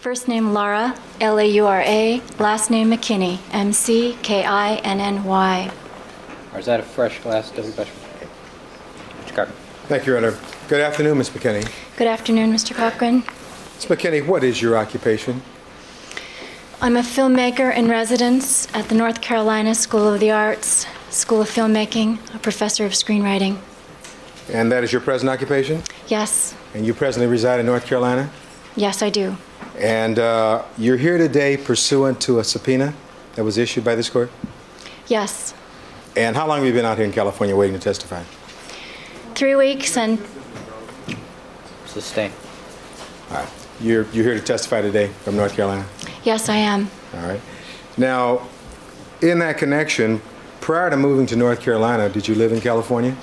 First name Laura, L A U R A, last name McKinny, M C K I N N Y. Or is that a fresh glass, everybody? Mr. Carter? Thank you, Your Honor. Good afternoon, Ms. McKinny. Good afternoon, Mr. Cochran. Ms. McKinny, what is your occupation? I'm a filmmaker in residence at the North Carolina School of the Arts, School of Filmmaking, a professor of screenwriting. And that is your present occupation? Yes, And you presently reside in North Carolina? yes, I do. And uh, you're here today pursuant to a subpoena that was issued by this court? Yes. And how long have you been out here in California waiting to testify? Three weeks and Sustain. All right. You're, you're here to testify today from North Carolina? yes, I am. All right. Now, in that connection, prior to moving to North Carolina, did you live in California?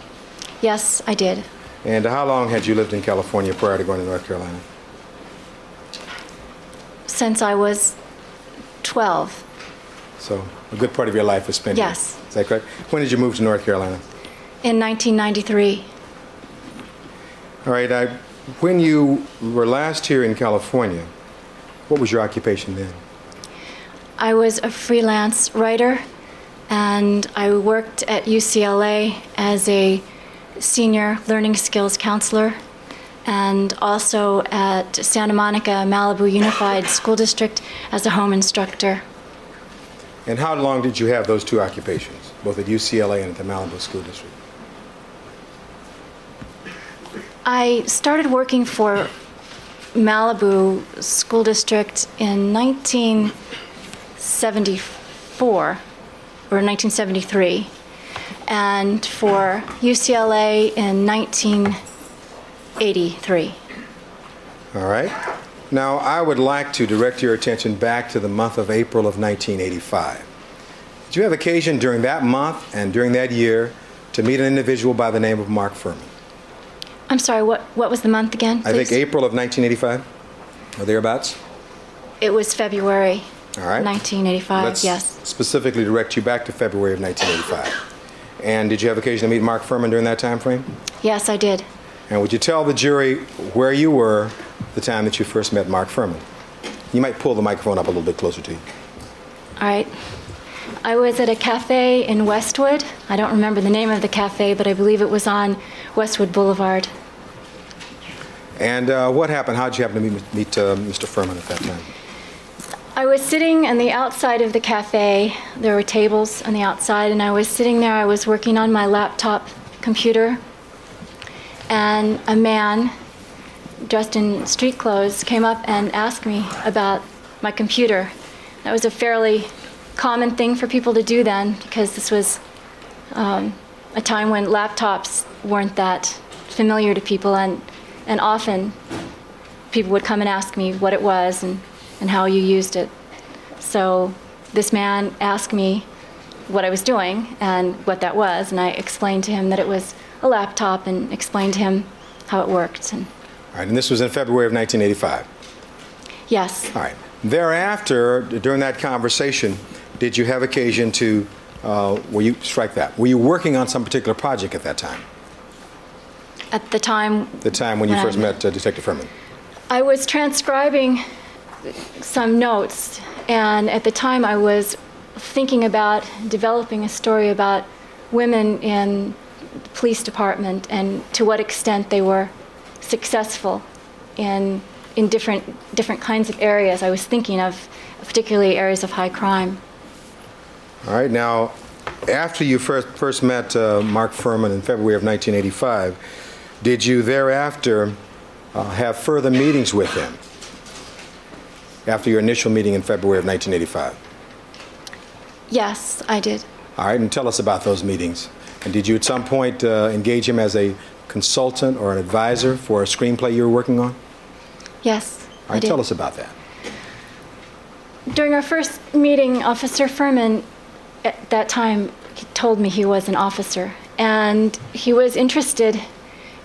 Yes, I did. And how long had you lived in California prior to going to North Carolina? Since I was 12. So a good part of your life was spent here. Yes. Is that correct? When did you move to North Carolina? In 1993. All right. I, when you were last here in California, what was your occupation then? I was a freelance writer and I worked at UCLA as a senior learning skills counselor and also at Santa Monica Malibu Unified School District as a home instructor. And how long did you have those two occupations, both at UCLA and at the Malibu School District? I started working for Malibu School District in 1974 or 1973, and for UCLA in 1983. All right. Now, I would like to direct your attention back to the month of April of 1985. Did you have occasion during that month and during that year to meet an individual by the name of Mark Fuhrman? I'm sorry, what, what was the month again? I think? April of 1985 or thereabouts. It was February All right. 1985, Let's yes. specifically direct you back to February of 1985. And did you have occasion to meet Mark Fuhrman during that time frame? Yes, I did. And would you tell the jury where you were the time that you first met Mark Fuhrman? You might pull the microphone up a little bit closer to you. All right. I was at a cafe in Westwood. I don't remember the name of the cafe, but I believe it was on Westwood Boulevard. And uh, what happened? How did you happen to meet, meet uh, Mr. Fuhrman at that time? I was sitting on the outside of the cafe. There were tables on the outside, and I was sitting there. I was working on my laptop computer, and a man dressed in street clothes came up and asked me about my computer. That was a fairly common thing for people to do then, because this was um, a time when laptops weren't that familiar to people, and, and often people would come and ask me what it was and, and how you used it. So this man asked me what I was doing and what that was, and I explained to him that it was a laptop and explained to him how it worked. And All right, and this was in February of 1985. yes, All right. Thereafter, during that conversation, did you have occasion to, uh, were you, strike that, were you working on some particular project at that time? at the time The time when you When I first met uh, Detective Fuhrman? I was transcribing some notes, and at the time I was thinking about developing a story about women in police department and to what extent they were successful in in different different kinds of areas. I was thinking of particularly areas of high crime. All right, now, after you first, first met uh, Mark Fuhrman in February of 1985, did you thereafter uh, have further meetings with him after your initial meeting in February of 1985? Yes, I did. All right, and tell us about those meetings. And did you at some point uh, engage him as a consultant or an advisor for a screenplay you were working on? Yes, All right, tell us about that. During our first meeting, Officer Fuhrman, at that time, he told me he was an officer, and he was interested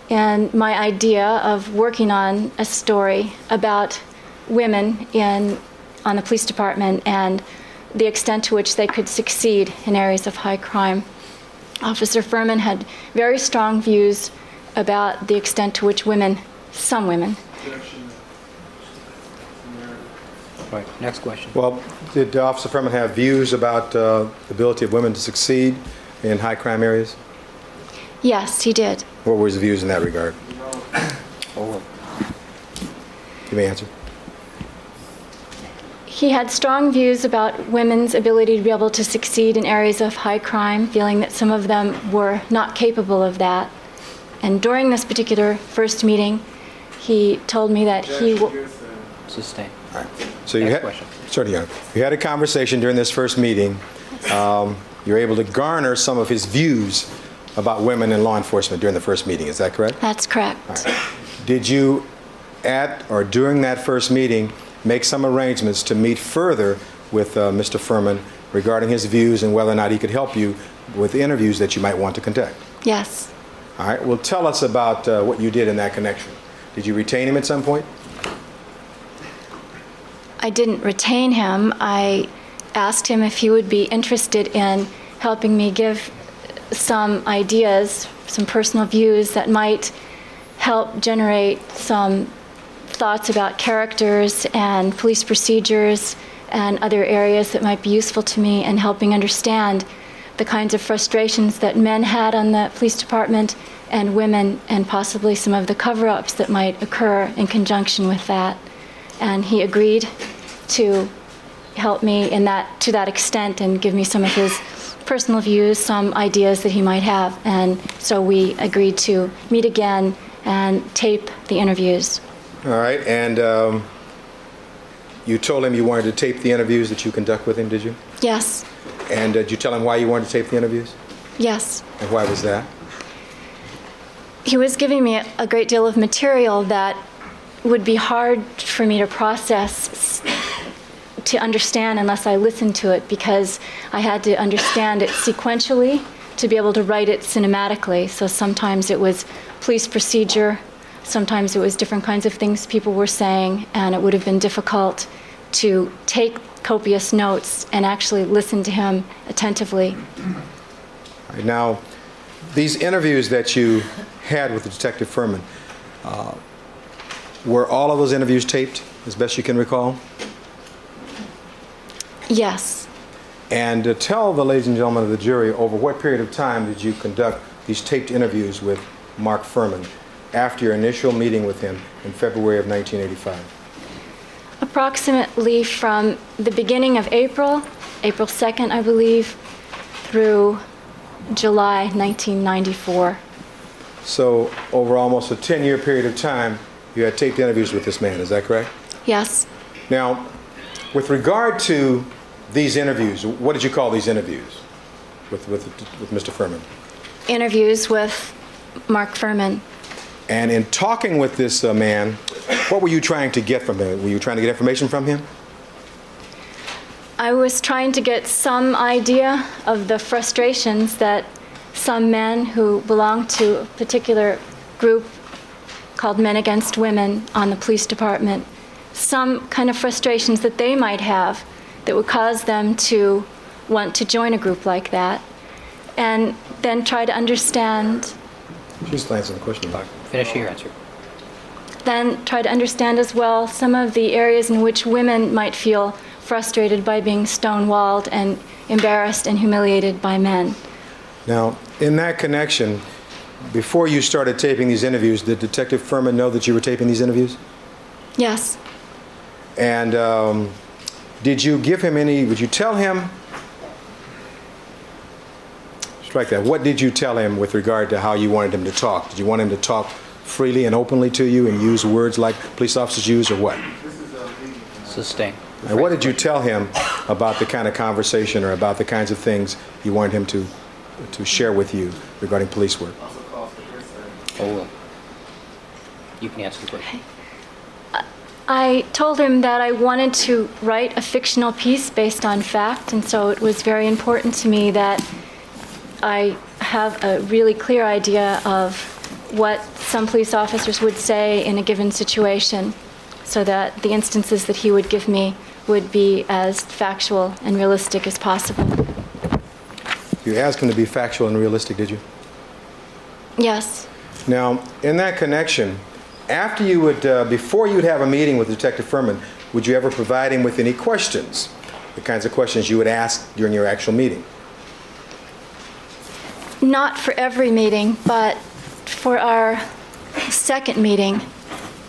in my idea of working on a story about women in on the police department and the extent to which they could succeed in areas of high crime. Officer Fuhrman had very strong views about the extent to which women, some women, Right. next question. Well, did Officer Fuhrman have views about uh, the ability of women to succeed in high crime areas? Yes, he did. What were his views in that regard? Over. You may answer. He had strong views about women's ability to be able to succeed in areas of high crime, feeling that some of them were not capable of that. And during this particular first meeting, he told me that he. w- Sustain. All right. So you Next had, question. Certainly, Your You had a conversation during this first meeting. Um, you were able to garner some of his views about women in law enforcement during the first meeting. Is that correct? That's correct. Did you, at or during that first meeting, make some arrangements to meet further with uh, Mr. Fuhrman regarding his views and whether or not he could help you with interviews that you might want to conduct? Yes. All right. Well, tell us about uh, what you did in that connection. Did you retain him at some point? I didn't retain him. I asked him if he would be interested in helping me give some ideas, some personal views that might help generate some thoughts about characters and police procedures and other areas that might be useful to me in helping understand the kinds of frustrations that men had on the police department and women and possibly some of the cover-ups that might occur in conjunction with that and he agreed to help me in that to that extent and give me some of his personal views, some ideas that he might have. And so we agreed to meet again and tape the interviews. All right. And um, you told him you wanted to tape the interviews that you conduct with him, did you? Yes, And uh, did you tell him why you wanted to tape the interviews? yes. And why was that? He was giving me a great deal of material that would be hard for me to process, to understand unless I listened to it, because I had to understand it sequentially to be able to write it cinematically. So sometimes it was police procedure, sometimes it was different kinds of things people were saying, and it would have been difficult to take copious notes and actually listen to him attentively. Right, Now, these interviews that you had with Detective Fuhrman, uh, were all of those interviews taped, as best you can recall? Yes. And uh, tell the ladies and gentlemen of the jury, over what period of time did you conduct these taped interviews with Mark Fuhrman after your initial meeting with him in February of 1985? Approximately from the beginning of April, April 2nd, I believe, through July 1994. So, over almost a 10 year period of time, you had taped interviews with this man, is that correct? Yes, Now, with regard to these interviews, what did you call these interviews with, with, with Mr. Fuhrman? interviews with Mark Fuhrman. And in talking with this uh, man, what were you trying to get from him? Were you trying to get information from him? I was trying to get some idea of the frustrations that some men who belong to a particular group called Men Against Women on the police department, some kind of frustrations that they might have that would cause them to want to join a group like that, and then try to understand, She's answering the question. Doc. Finish your answer. then try to understand as well some of the areas in which women might feel frustrated by being stonewalled and embarrassed and humiliated by men. Now, in that connection, before you started taping these interviews, did Detective Fuhrman know that you were taping these interviews? Yes. And um, did you give him any, would you tell him? Strike that. What did you tell him with regard to how you wanted him to talk? Did you want him to talk freely and openly to you and use words like police officers use or what? Sustain. And what did you tell him about the kind of conversation or about the kinds of things you wanted him to, to share with you regarding police work? Oh, You can answer the question. I told him that I wanted to write a fictional piece based on fact, and so it was very important to me that I have a really clear idea of what some police officers would say in a given situation, so that the instances that he would give me would be as factual and realistic as possible. You asked him to be factual and realistic, did you? Yes. Now, in that connection, after you would, uh, before you'd have a meeting with Detective Fuhrman, would you ever provide him with any questions? The kinds of questions you would ask during your actual meeting? Not for every meeting, but for our second meeting,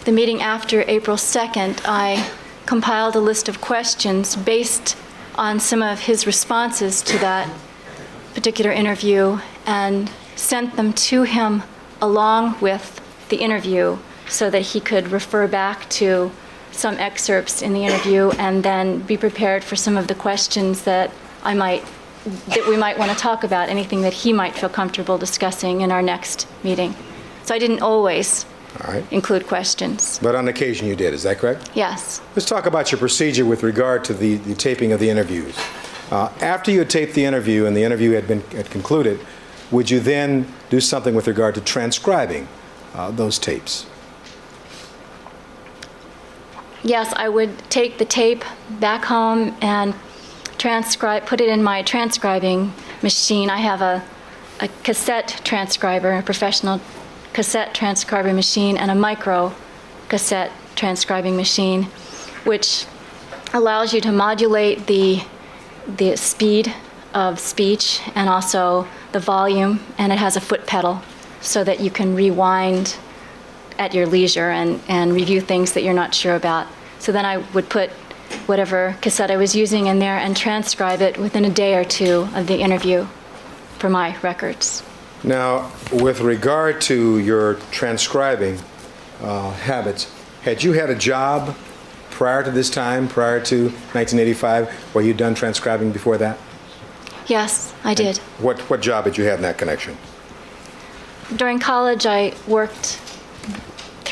the meeting after April 2nd, I compiled a list of questions based on some of his responses to that particular interview and sent them to him along with the interview so that he could refer back to some excerpts in the interview and then be prepared for some of the questions that I might that we might want to talk about, anything that he might feel comfortable discussing in our next meeting. So I didn't always All right. include questions. But on occasion you did, is that correct? Yes. Let's talk about your procedure with regard to the, the taping of the interviews. Uh, after you had taped the interview and the interview had been had concluded, would you then do something with regard to transcribing uh, those tapes? Yes, I would take the tape back home and transcribe, put it in my transcribing machine. I have a, a cassette transcriber, a professional cassette transcriber machine, and a micro cassette transcribing machine, which allows you to modulate the, the speed of speech and also the volume, and it has a foot pedal so that you can rewind at your leisure and, and review things that you're not sure about. So then I would put whatever cassette I was using in there and transcribe it within a day or two of the interview for my records. Now, with regard to your transcribing uh, habits, had you had a job prior to this time, prior to 1985, were you done transcribing before that? Yes, I did. What, what job did you have in that connection? During college, I worked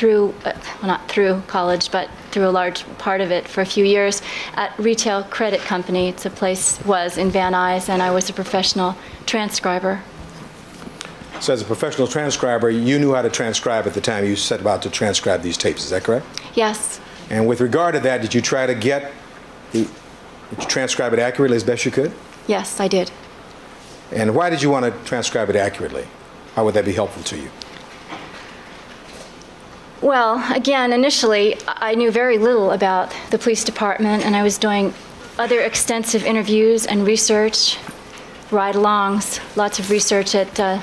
through, uh, well, not through college, but through a large part of it for a few years at Retail Credit Company. It's a place, was in Van Nuys, and I was a professional transcriber. So, as a professional transcriber, you knew how to transcribe at the time you set about to transcribe these tapes, is that correct? Yes, And with regard to that, did you try to get the, did you transcribe it accurately as best you could? yes, I did. And why did you want to transcribe it accurately? How would that be helpful to you? Well, again, initially, I knew very little about the police department, and I was doing other extensive interviews and research, ride alongs, lots of research at uh,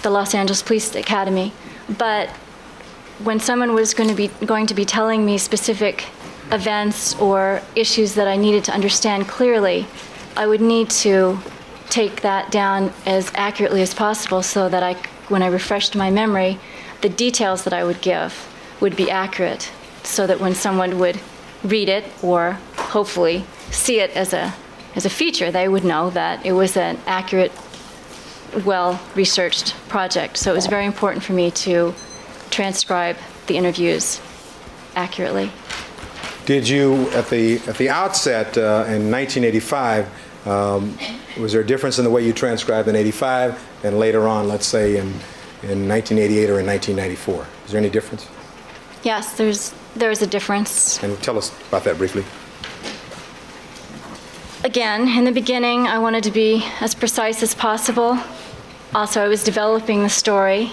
the Los Angeles Police Academy. But when someone was going to be going to be telling me specific events or issues that I needed to understand clearly, I would need to take that down as accurately as possible so that I, when I refreshed my memory, the details that I would give would be accurate, so that when someone would read it or hopefully see it as a as a feature, they would know that it was an accurate, well-researched project. So it was very important for me to transcribe the interviews accurately. Did you, at the, at the outset uh, in 1985, um, was there a difference in the way you transcribed in 85 and later on, let's say in, in 1988 or in 1994? Is there any difference? Yes, there's there's a difference. And tell us about that briefly. Again, in the beginning, I wanted to be as precise as possible. Also, I was developing the story,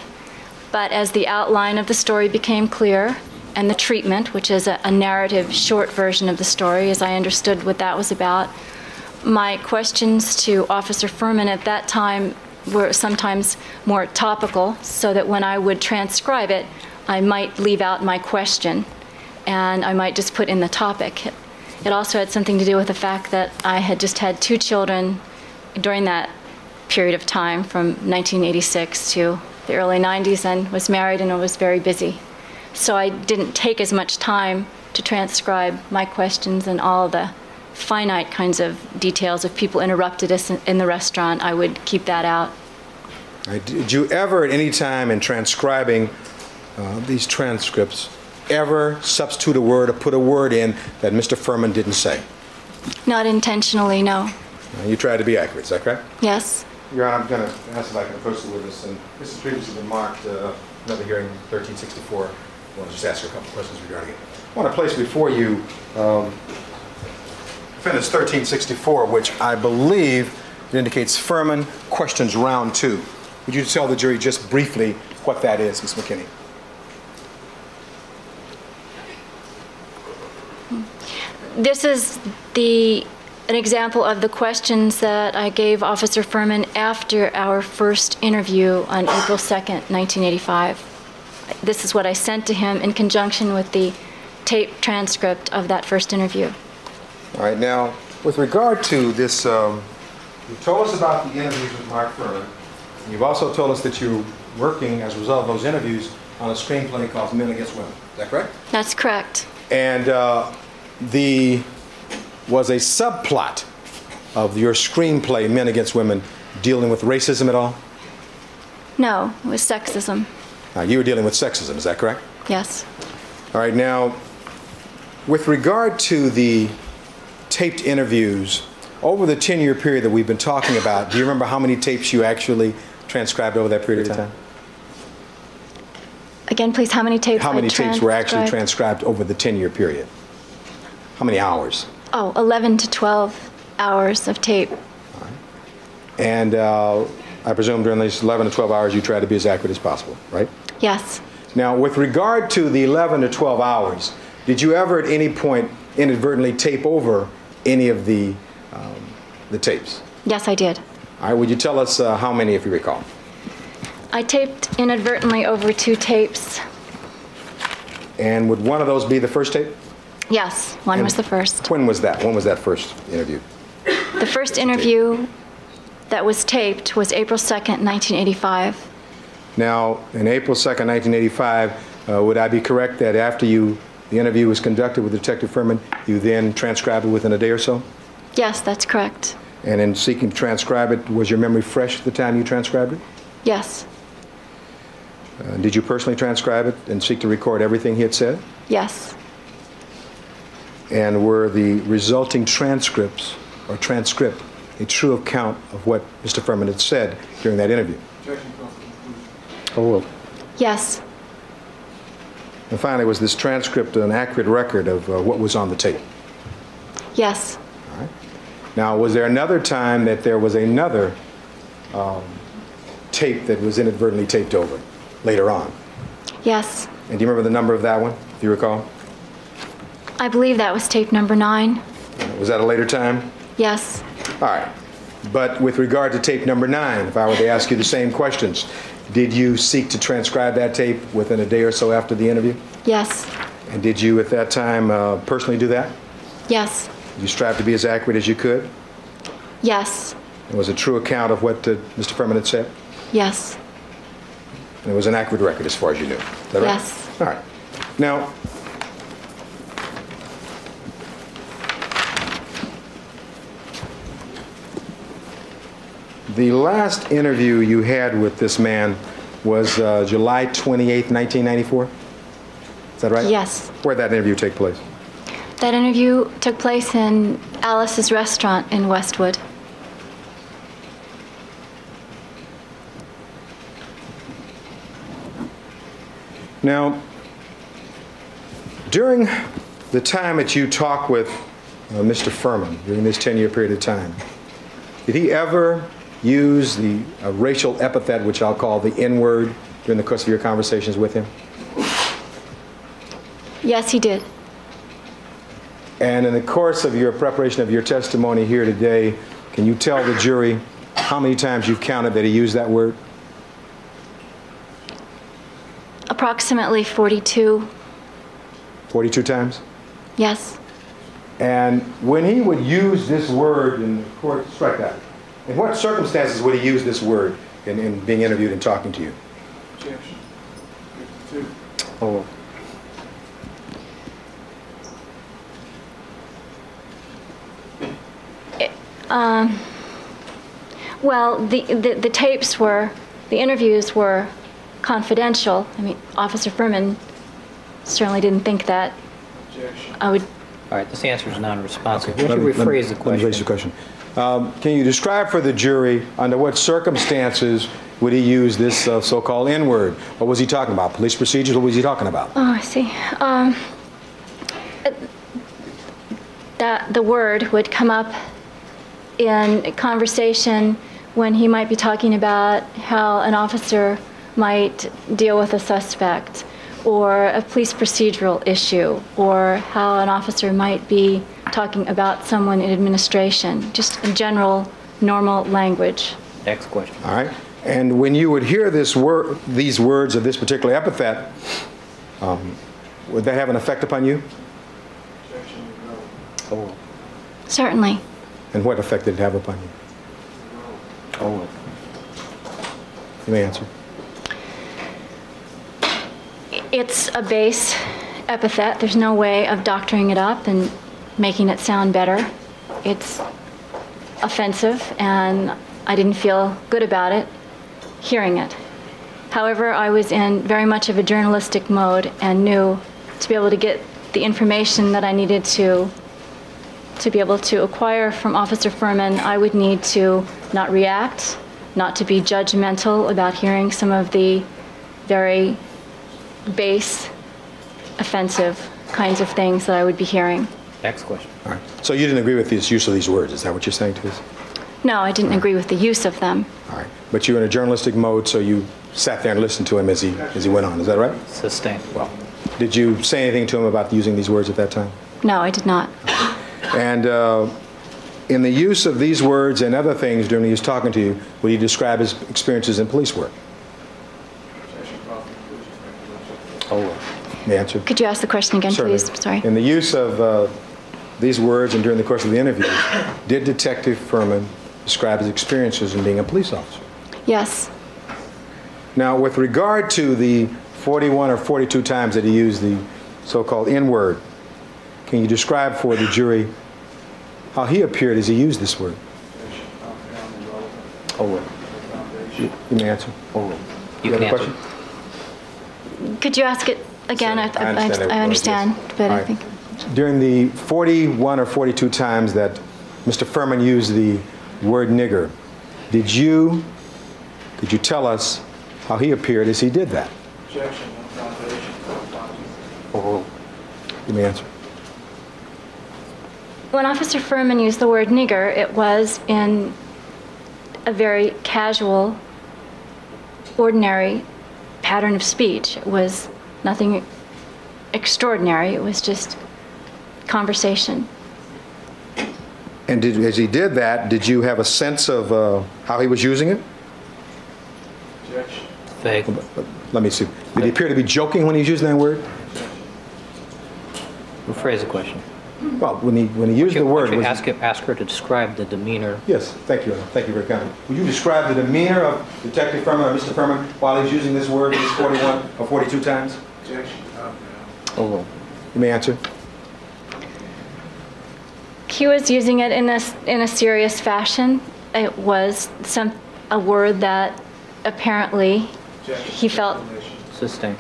but as the outline of the story became clear, and the treatment, which is a, a narrative short version of the story, as I understood what that was about, my questions to Officer Fuhrman at that time were sometimes more topical, so that when I would transcribe it, I might leave out my question and I might just put in the topic. It also had something to do with the fact that I had just had two children during that period of time from 1986 to the early 90s and was married and was very busy. So I didn't take as much time to transcribe my questions and all the finite kinds of details. If people interrupted us in the restaurant, I would keep that out. Did you ever, at any time in transcribing uh, these transcripts, ever substitute a word or put a word in that Mr. Fuhrman didn't say? Not intentionally, no. Uh, You tried to be accurate, is that correct? Yes? Your Honor, I'm going to ask if I can approach the witness, and this has previously been marked, uh, another hearing, 1364. I want to just ask you a couple questions regarding it. I want to place before you um, Defendant's 1364, which I believe it indicates Fuhrman questions round two. Would you tell the jury just briefly what that is, Ms. McKinny? This is the, an example of the questions that I gave Officer Fuhrman after our first interview on April 2nd, 1985. This is what I sent to him in conjunction with the tape transcript of that first interview. All right, now, with regard to this, um, you told us about the interviews with Mark Fuhrman. You've also told us that you're working, as a result of those interviews, on a screenplay called Men Against Women. Is that correct? That's correct. And uh, the, was a subplot of your screenplay, Men Against Women, dealing with racism at all? No, it was sexism. Uh, You were dealing with sexism, is that correct? Yes. All right, now, with regard to the taped interviews, over the 10-year period that we've been talking about, do you remember how many tapes you actually transcribed over that period of time? Again, please, how many tapes? How many tapes were actually transcribed? transcribed over the 10-year period? How many hours? Oh, 11 to 12 hours of tape. And uh, I presume during these 11 to 12 hours, you tried to be as accurate as possible, right? Yes. Now, with regard to the 11 to 12 hours, did you ever at any point inadvertently tape over any of the, um, the tapes? Yes, I did. All right, would you tell us uh, how many, if you recall? I taped inadvertently over two tapes. And would one of those be the first tape? Yes, one was the first. When was that? When was that first interview? The first interview that was taped was April 2nd, 1985. Now, in April 2nd, 1985, uh, would I be correct that after you, the interview was conducted with Detective Fuhrman, you then transcribed it within a day or so? Yes, that's correct. And in seeking to transcribe it, was your memory fresh at the time you transcribed it? Yes, Uh, Did you personally transcribe it and seek to record everything he had said? yes, And were the resulting transcripts or transcript a true account of what Mr. Fuhrman had said during that interview? Oh, yes, And finally, was this transcript an accurate record of uh, what was on the tape? yes, All right. Now, was there another time that there was another um, tape that was inadvertently taped over later on? yes. And do you remember the number of that one, if you recall? I believe that was tape number nine. Was that a later time? Yes, All right. But with regard to tape number nine, if I were to ask you the same questions, did you seek to transcribe that tape within a day or so after the interview? yes, And did you at that time uh, personally do that? yes, You strive to be as accurate as you could? yes, It was a true account of what uh, Mr. Fuhrman had said? yes, And it was an accurate record as far as you knew? Is that right? Yes. All right. Now, the last interview you had with this man was uh, July 28, 1994? Is that right? yes. Where did that interview take place? That interview took place in Alice's restaurant in Westwood. Now, during the time that you talked with uh, Mr. Fuhrman, during this 10-year period of time, did he ever use the uh, racial epithet, which I'll call the N-word, during the course of your conversations with him? Yes, he did. And in the course of your preparation of your testimony here today, can you tell the jury how many times you've counted that he used that word? Approximately 42. 42 times? Yes. And when he would use this word in the court, strike that. In what circumstances would he use this word in, in being interviewed and talking to you? Objection. Fifty-two. Oh. Um, well, the, the, the tapes were, the interviews were confidential. I mean, Officer Fuhrman certainly didn't think that Objection. I would, All right, this answer is non-responsive. why Let Would you me- let me- rephrase the Let me rephrase the question? Um, Can you describe for the jury under what circumstances would he use this uh, so-called N-word? What was he talking about? Police procedures? What was he talking about? oh, I see. Um, that the word would come up in conversation when he might be talking about how an officer might deal with a suspect or a police procedural issue, or how an officer might be talking about someone in administration, just in general, normal language. Next question. All right? And when you would hear this word, these words of this particular epithet, um, would that have an effect upon you? Objection. Oh, Certainly. And what effect did it have upon you? oh, You may answer. It's a base epithet. There's no way of doctoring it up and making it sound better. It's offensive, and I didn't feel good about it hearing it. However, I was in very much of a journalistic mode and knew to be able to get the information that I needed to to be able to acquire from Officer Fuhrman, I would need to not react, not to be judgmental about hearing some of the very base, offensive kinds of things that I would be hearing. next question. All right. So you didn't agree with this use of these words, is that what you're saying to us? No, I didn't agree with the use of them. All right. But you were in a journalistic mode, so you sat there and listened to him as he, as he went on, is that right? Sustained. Well, did you say anything to him about using these words at that time? No, I did not. And uh, in the use of these words and other things during he was talking to you, would he describe his experiences in police work? Objection, call for conclusion, make May I answer? Could you ask the question again, Certainly. please? Sorry. In the use of uh, these words and during the course of the interview, did Detective Fuhrman describe his experiences in being a police officer? Yes. Now, with regard to the 41 or 42 times that he used the so-called N-word, can you describe for the jury how he appeared as he used this word? Objection, compound irrelevant, oh, foundation. You may answer. oh. You You have a question? Could you ask it again? I, I understand it I understand, but All I think. During the 41 or 42 times that Mr. Fuhrman used the word nigger, did you, could you tell us how he appeared as he did that? Objection, no foundation, no logic. Oh, oh. You may answer. When Officer Fuhrman used the word nigger, it was in a very casual, ordinary pattern of speech. It was nothing extraordinary. It was just conversation. And did, as he did that, did you have a sense of uh, how he was using it? Objection, vague. Let me see. Did he appear to be joking when he was using that word? Rephrase the question. Well, when he, when he used the word, don't you ask, him- ask her to describe the demeanor. Yes, thank you, thank you very kindly. Would you describe the demeanor of Detective Fuhrman or Mr. Fuhrman while he was using this word these 41 or 42 times? Objection, compound. Oh, You may answer. He was using it in a, in a serious fashion. It was some, a word that apparently Objection, he felt sustained.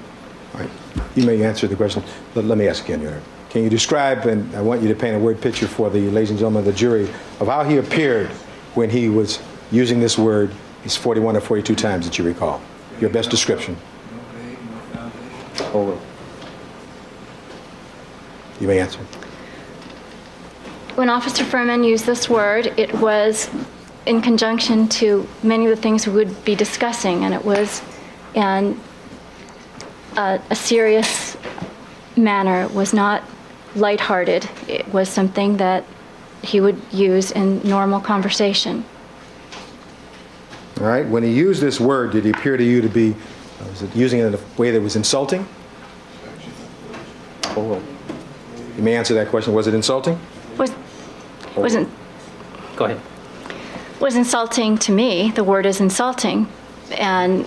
All right, you may answer the question. Let, let me ask again, Your Honor. Can you describe, and I want you to paint a word picture for the ladies and gentlemen of the jury, of how he appeared when he was using this word these 41 or 42 times that you recall? Your best description. No vague, no foundation. Oh, You may answer. When Officer Fuhrman used this word, it was in conjunction to many of the things we would be discussing, and it was in a, a serious manner. It was not lighthearted. It was something that he would use in normal conversation. All right, when he used this word, did he appear to you to be, was it using it in a way that was insulting? oh. You may answer that question. Was it insulting? Was oh. wasn't Go ahead. was insulting to me. The word is insulting, and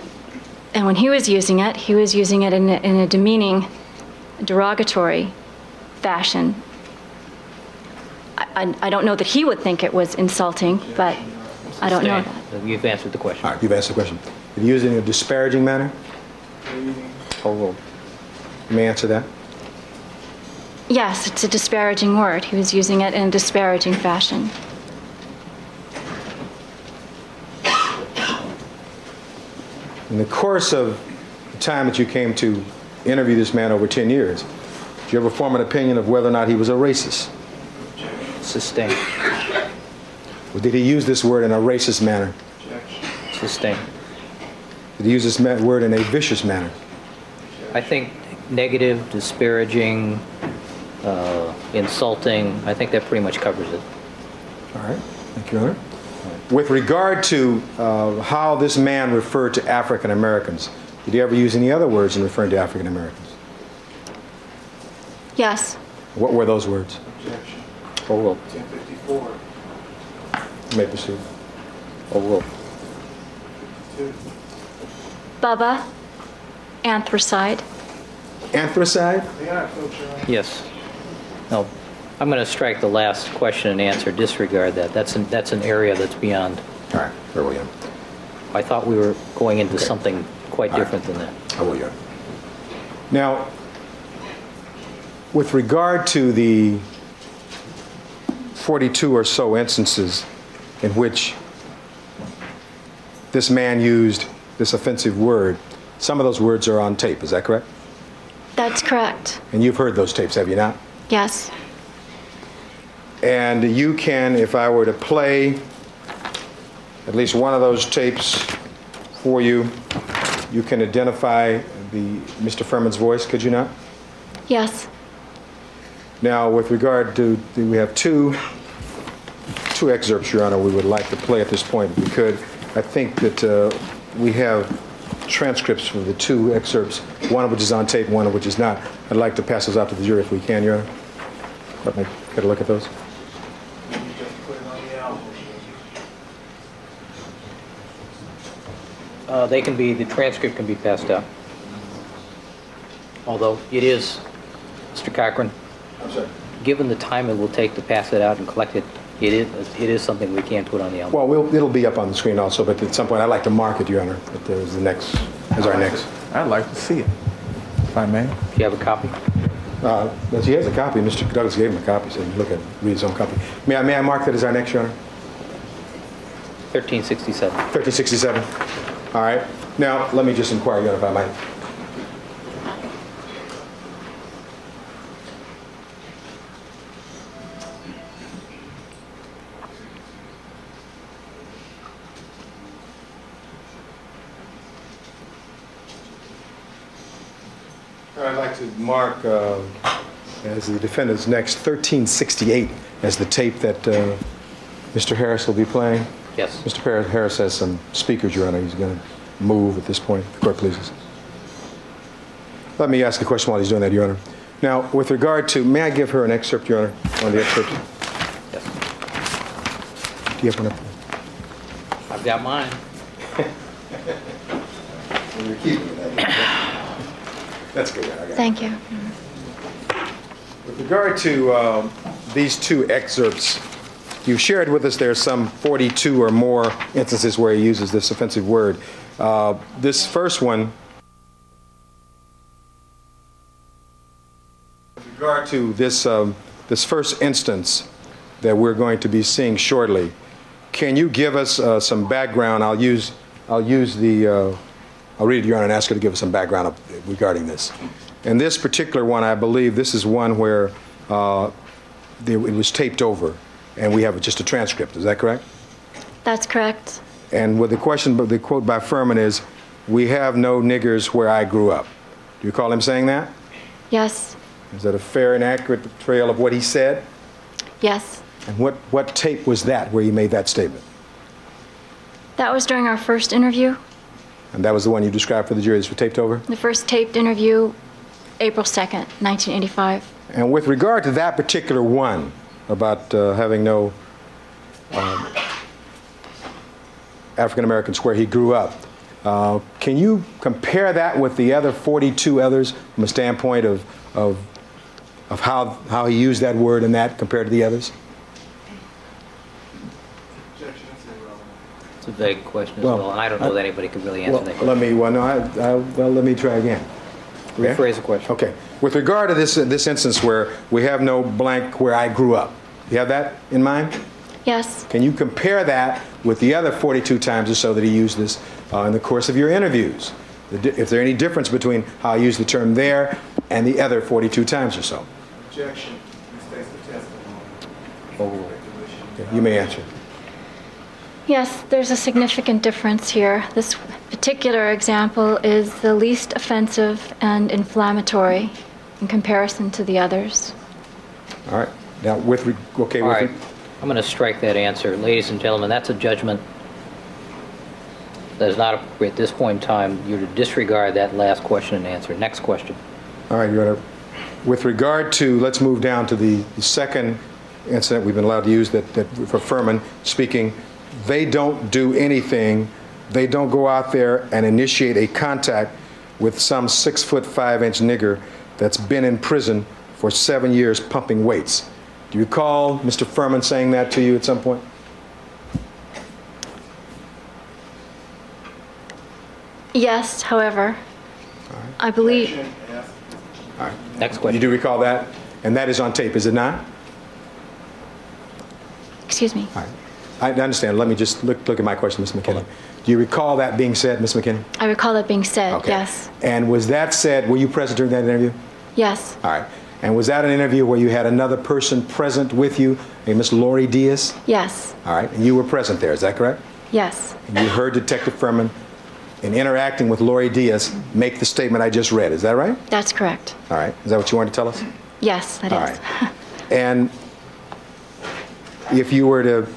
and when he was using it, he was using it in a, in a demeaning, derogatory fashion. I, I, I don't know that he would think it was insulting, but I don't know that. You've answered the question. All right, you've answered the question. Did he use it in a disparaging manner? Leading, Oh, You may answer that. Yes, it's a disparaging word. He was using it in a disparaging fashion. In the course of the time that you came to interview this man over 10 years, did you ever form an opinion of whether or not he was a racist? sustained. Or did he use this word in a racist manner? Sustained. Did he use this word in a vicious manner? I think negative, disparaging, uh, insulting, I think that pretty much covers it. All right, thank you, Your Honor. With regard to uh, how this man referred to African Americans, did he ever use any other words in referring to African Americans? Yes. What were those words? Objection. Overruled. 1054. You may proceed. Overruled. Two. Bubba, anthracite. Anthracite? May I approach your honor? Yes. No, I'm going to strike the last question and answer, disregard that. That's an, that's an area that's beyond, All right, very well, Your Honor. I thought we were going into Okay. something quite All right. different than that. I will, Your Honor. Now, with regard to the 42 or so instances in which this man used this offensive word, some of those words are on tape, is that correct? That's correct. And you've heard those tapes, have you not? Yes. And you can, if I were to play at least one of those tapes for you, you can identify the Mr. Fuhrman's voice, could you not? Yes. Now, with regard to, we have two, two excerpts, Your Honor, we would like to play at this point, if we could. I think that uh, we have transcripts for the two excerpts, one of which is on tape, one of which is not. I'd like to pass those out to the jury if we can, Your Honor. Let me get a look at those. You just put it on the album. Uh, They can be, the transcript can be passed out. Although it is, Mr. Cochran, I'm sorry. given the time it will take to pass it out and collect it, it is, it is something we can't put on the album. Well, we'll, it'll be up on the screen also, but at some point, I'd like to mark it, Your Honor, that there's the next, as our next. I'd like to see it, if I may. Do you have a copy? Uh, he has a copy, Mr. Douglas gave him a copy, so he can look at, read his own copy. May I, may I mark that as our next, Your Honor? 1367. 1367. All right. Now, let me just inquire, Your Honor, if I might. I'd like to mark uh, as the defendant's next 1368 as the tape that uh, Mr. Harris will be playing. Yes. Mr. Harris has some speakers, Your Honor. He's going to move at this point. The court pleases. Let me ask a question while he's doing that, Your Honor. Now, with regard to, may I give her an excerpt, Your Honor, on the excerpt? Yes. Do you have one up there? I've got mine. That's good, I got it. Thank you. With regard to um, these two excerpts, you shared with us there are some 42 or more instances where he uses this offensive word. Uh, This first one, with regard to this, um, this first instance that we're going to be seeing shortly, can you give us uh, some background? I'll use, I'll use the, uh, I'll read it, Your Honor, and ask her to give us some background of- regarding this. In this particular one, I believe this is one where uh, it was taped over, and we have just a transcript. Is that correct? That's correct. And with the question, but the quote by Fuhrman is, "We have no niggers where I grew up." Do you recall him saying that? Yes. Is that a fair and accurate portrayal of what he said? Yes. And what, what tape was that where he made that statement? That was during our first interview, And that was the one you described for the jury. This was taped over. the first taped interview, April 2nd, 1985. And with regard to that particular one about uh, having no um, African Americans where he grew up, uh, can you compare that with the other 42 others from a standpoint of, of, of how, how he used that word and that compared to the others? Objection, that's irrelevant. It's a vague question as Well, well, and I don't know that anybody could really Well, answer that let me, well, no, I, I, well, let me try again. Okay? Rephrase the question. Okay. With regard to this, this instance where we have no blank where I grew up, you have that in mind? Yes. Can you compare that with the other 42 times or so that he used this uh, in the course of your interviews? The di- If there any difference between how I use the term there and the other 42 times or so? Objection, this states. Overruled. Okay, You may answer. Yes, there's a significant difference here. This particular example is the least offensive and inflammatory in comparison to the others. All right. Now, with, re- okay, All with, right, re- I'm going to strike that answer. Ladies and gentlemen, that's a judgment that is not appropriate at this point in time. You're to disregard that last question and answer. Next question. all right, Your Honor. With regard to, let's move down to the the second incident we've been allowed to use that, that for Fuhrman speaking, they don't do anything, they don't go out there and initiate a contact with some six foot five inch nigger that's been in prison for seven years pumping weights. Do you recall Mr. Fuhrman saying that to you at some point? Yes, however, I believe, Objection, yes. Next You do recall that? And that is on tape, is it not? excuse me, All right. I understand. Let me just look, look at my question, Ms. McKinny. Do you recall that being said, Ms. McKinny? I recall that being said, Okay. yes. And was that said, were you present during that interview? Yes, All right. And was that an interview where you had another person present with you, a Miss Lori Diaz? yes, All right. And you were present there, is that correct? yes, And you heard Detective Fuhrman, in interacting with Lori Diaz, make the statement I just read, is that right? that's correct. All right. Is that what you wanted to tell us? Yes, that All is. right. And if you were to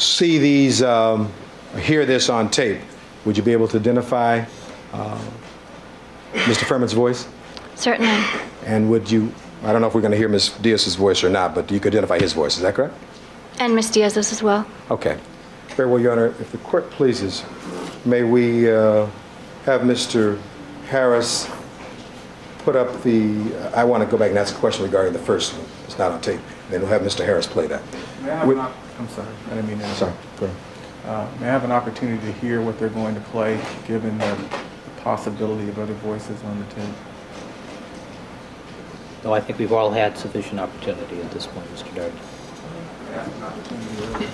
see these, um, hear this on tape, would you be able to identify uh, Mr. Fuhrman's voice? Certainly, And would you, I don't know if we're going to hear Ms. Diaz's voice or not, but you could identify his voice, is that correct? and Ms. Diaz's as well. Okay. Very well, Your Honor. If the court pleases, may we uh, have Mr. Harris put up the, I want to go back and ask a question regarding the first one. It's not on tape. Then we'll have Mr. Harris play that. May I have With- an op- I'm sorry, I didn't mean to. Sorry. interrupt. go ahead. Uh, May I have an opportunity to hear what they're going to play, given the possibility of other voices on the tape? No, I think we've all had sufficient opportunity at this point, Mr. Darden. May I have an opportunity earlier?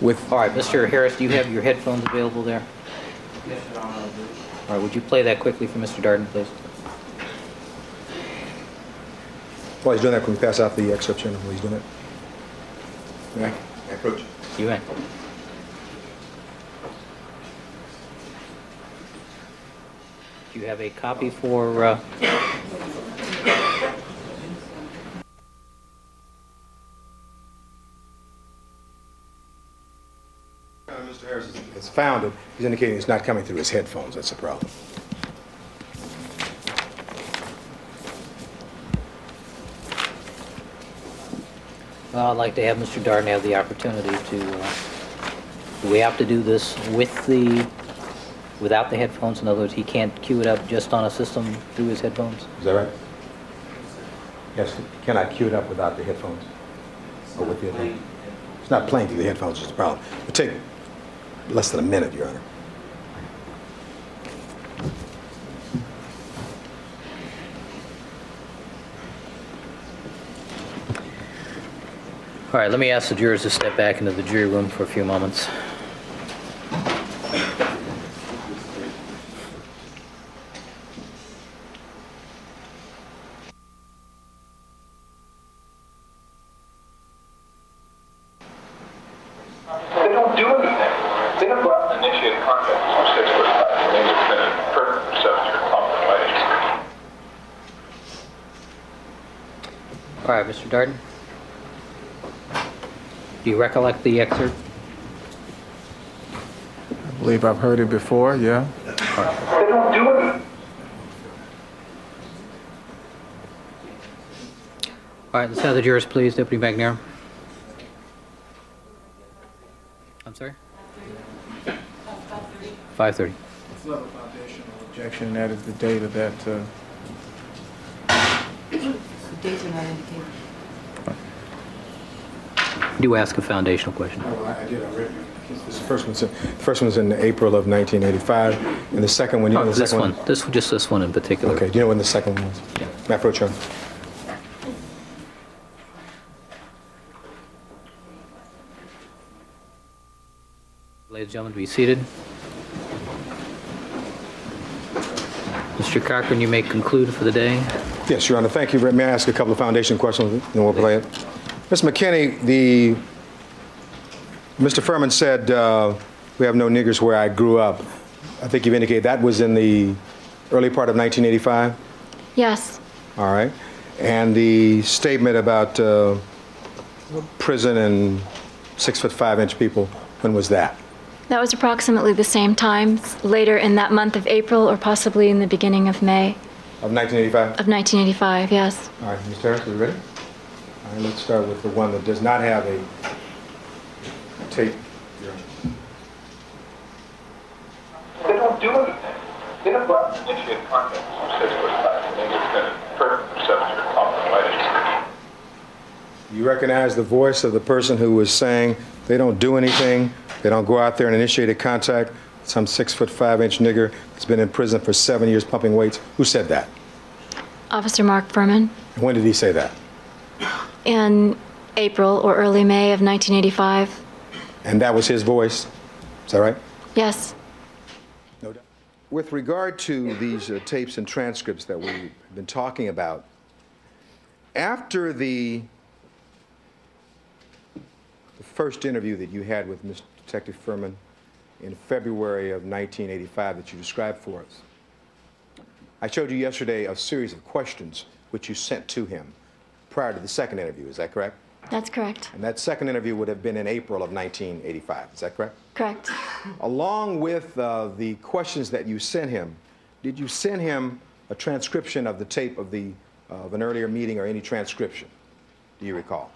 With, All right, Mr. Harris, do you have your headphones available there? Yes, Your Honor, I do. All right, would you play that quickly for Mr. Darden, please? while he's doing that, can we pass out the excerpt, Chairman, while he's doing it? May I approach? You may. Do you have a copy for, uh, Mr. Harris has found it. He's indicating it's not coming through his headphones. That's the problem. Well, I'd like to have Mr. Darden have the opportunity to, uh, we have to do this with the, without the headphones? In other words, he can't cue it up just on a system through his headphones? Is that right? Yes, can I cue it up without the headphones? Or with the headphones? It's not playing through the headphones, is the problem. It'll take less than a minute, Your Honor. All right, let me ask the jurors to step back into the jury room for a few moments. They don't do anything. They don't go out and initiate contact with six foot five. They have been in prison for seven years, compromised. All right, Mr. Darden? Do you recollect the excerpt? I believe I've heard it before, yeah? They don't do anything. All right, let's have the jurors, please. Deputy McNair. I'm sorry? 5:30. It's another foundational objection, and that is the date of that, uh, The dates are not indicated. Do ask a foundational question. Oh, I did already. This first one's, in- the first one's in April of 1985, and the second one, you know Oh, This second one, this, just this one in particular. Okay, do you know when the second one was? Yeah. Matt Prochon. Ladies and gentlemen, be seated. Mr. Cochran, you may conclude for the day. Yes, Your Honor, thank you. May I ask a couple of foundation questions, then we'll play it? Ms. McKinny, the Mr. Fuhrman said, uh, "We have no niggers where I grew up." I think you've indicated that was in the early part of 1985? Yes, All right. And the statement about uh, prison and six foot five inch people, when was that? that was approximately the same time, later in that month of April or possibly in the beginning of May Of 1985? of 1985, yes. All right, Mr. Harris, are you ready? All right, let's start with the one that does not have a tape. They don't do anything. They don't go out and initiate contact from six foot five. I think it's been a perfect perception of common lighting. You recognize the voice of the person who was saying they don't do anything, they don't go out there and initiate a contact, some six foot five inch nigger that's been in prison for seven years pumping weights? Who said that? Officer Mark Fuhrman When did he say that? In April or early May of 1985. And that was his voice? Is that right? Yes, No doubt. With regard to these uh, tapes and transcripts that we've been talking about, after the, the first interview that you had with Mr. Detective Fuhrman in February of 1985 that you described for us, I showed you yesterday a series of questions which you sent to him prior to the second interview. Is that correct? that's correct. And that second interview would have been in April of 1985. Is that correct? Correct. Along with uh, the questions that you sent him, did you send him a transcription of the tape of the of an earlier meeting or any transcription? Do you recall?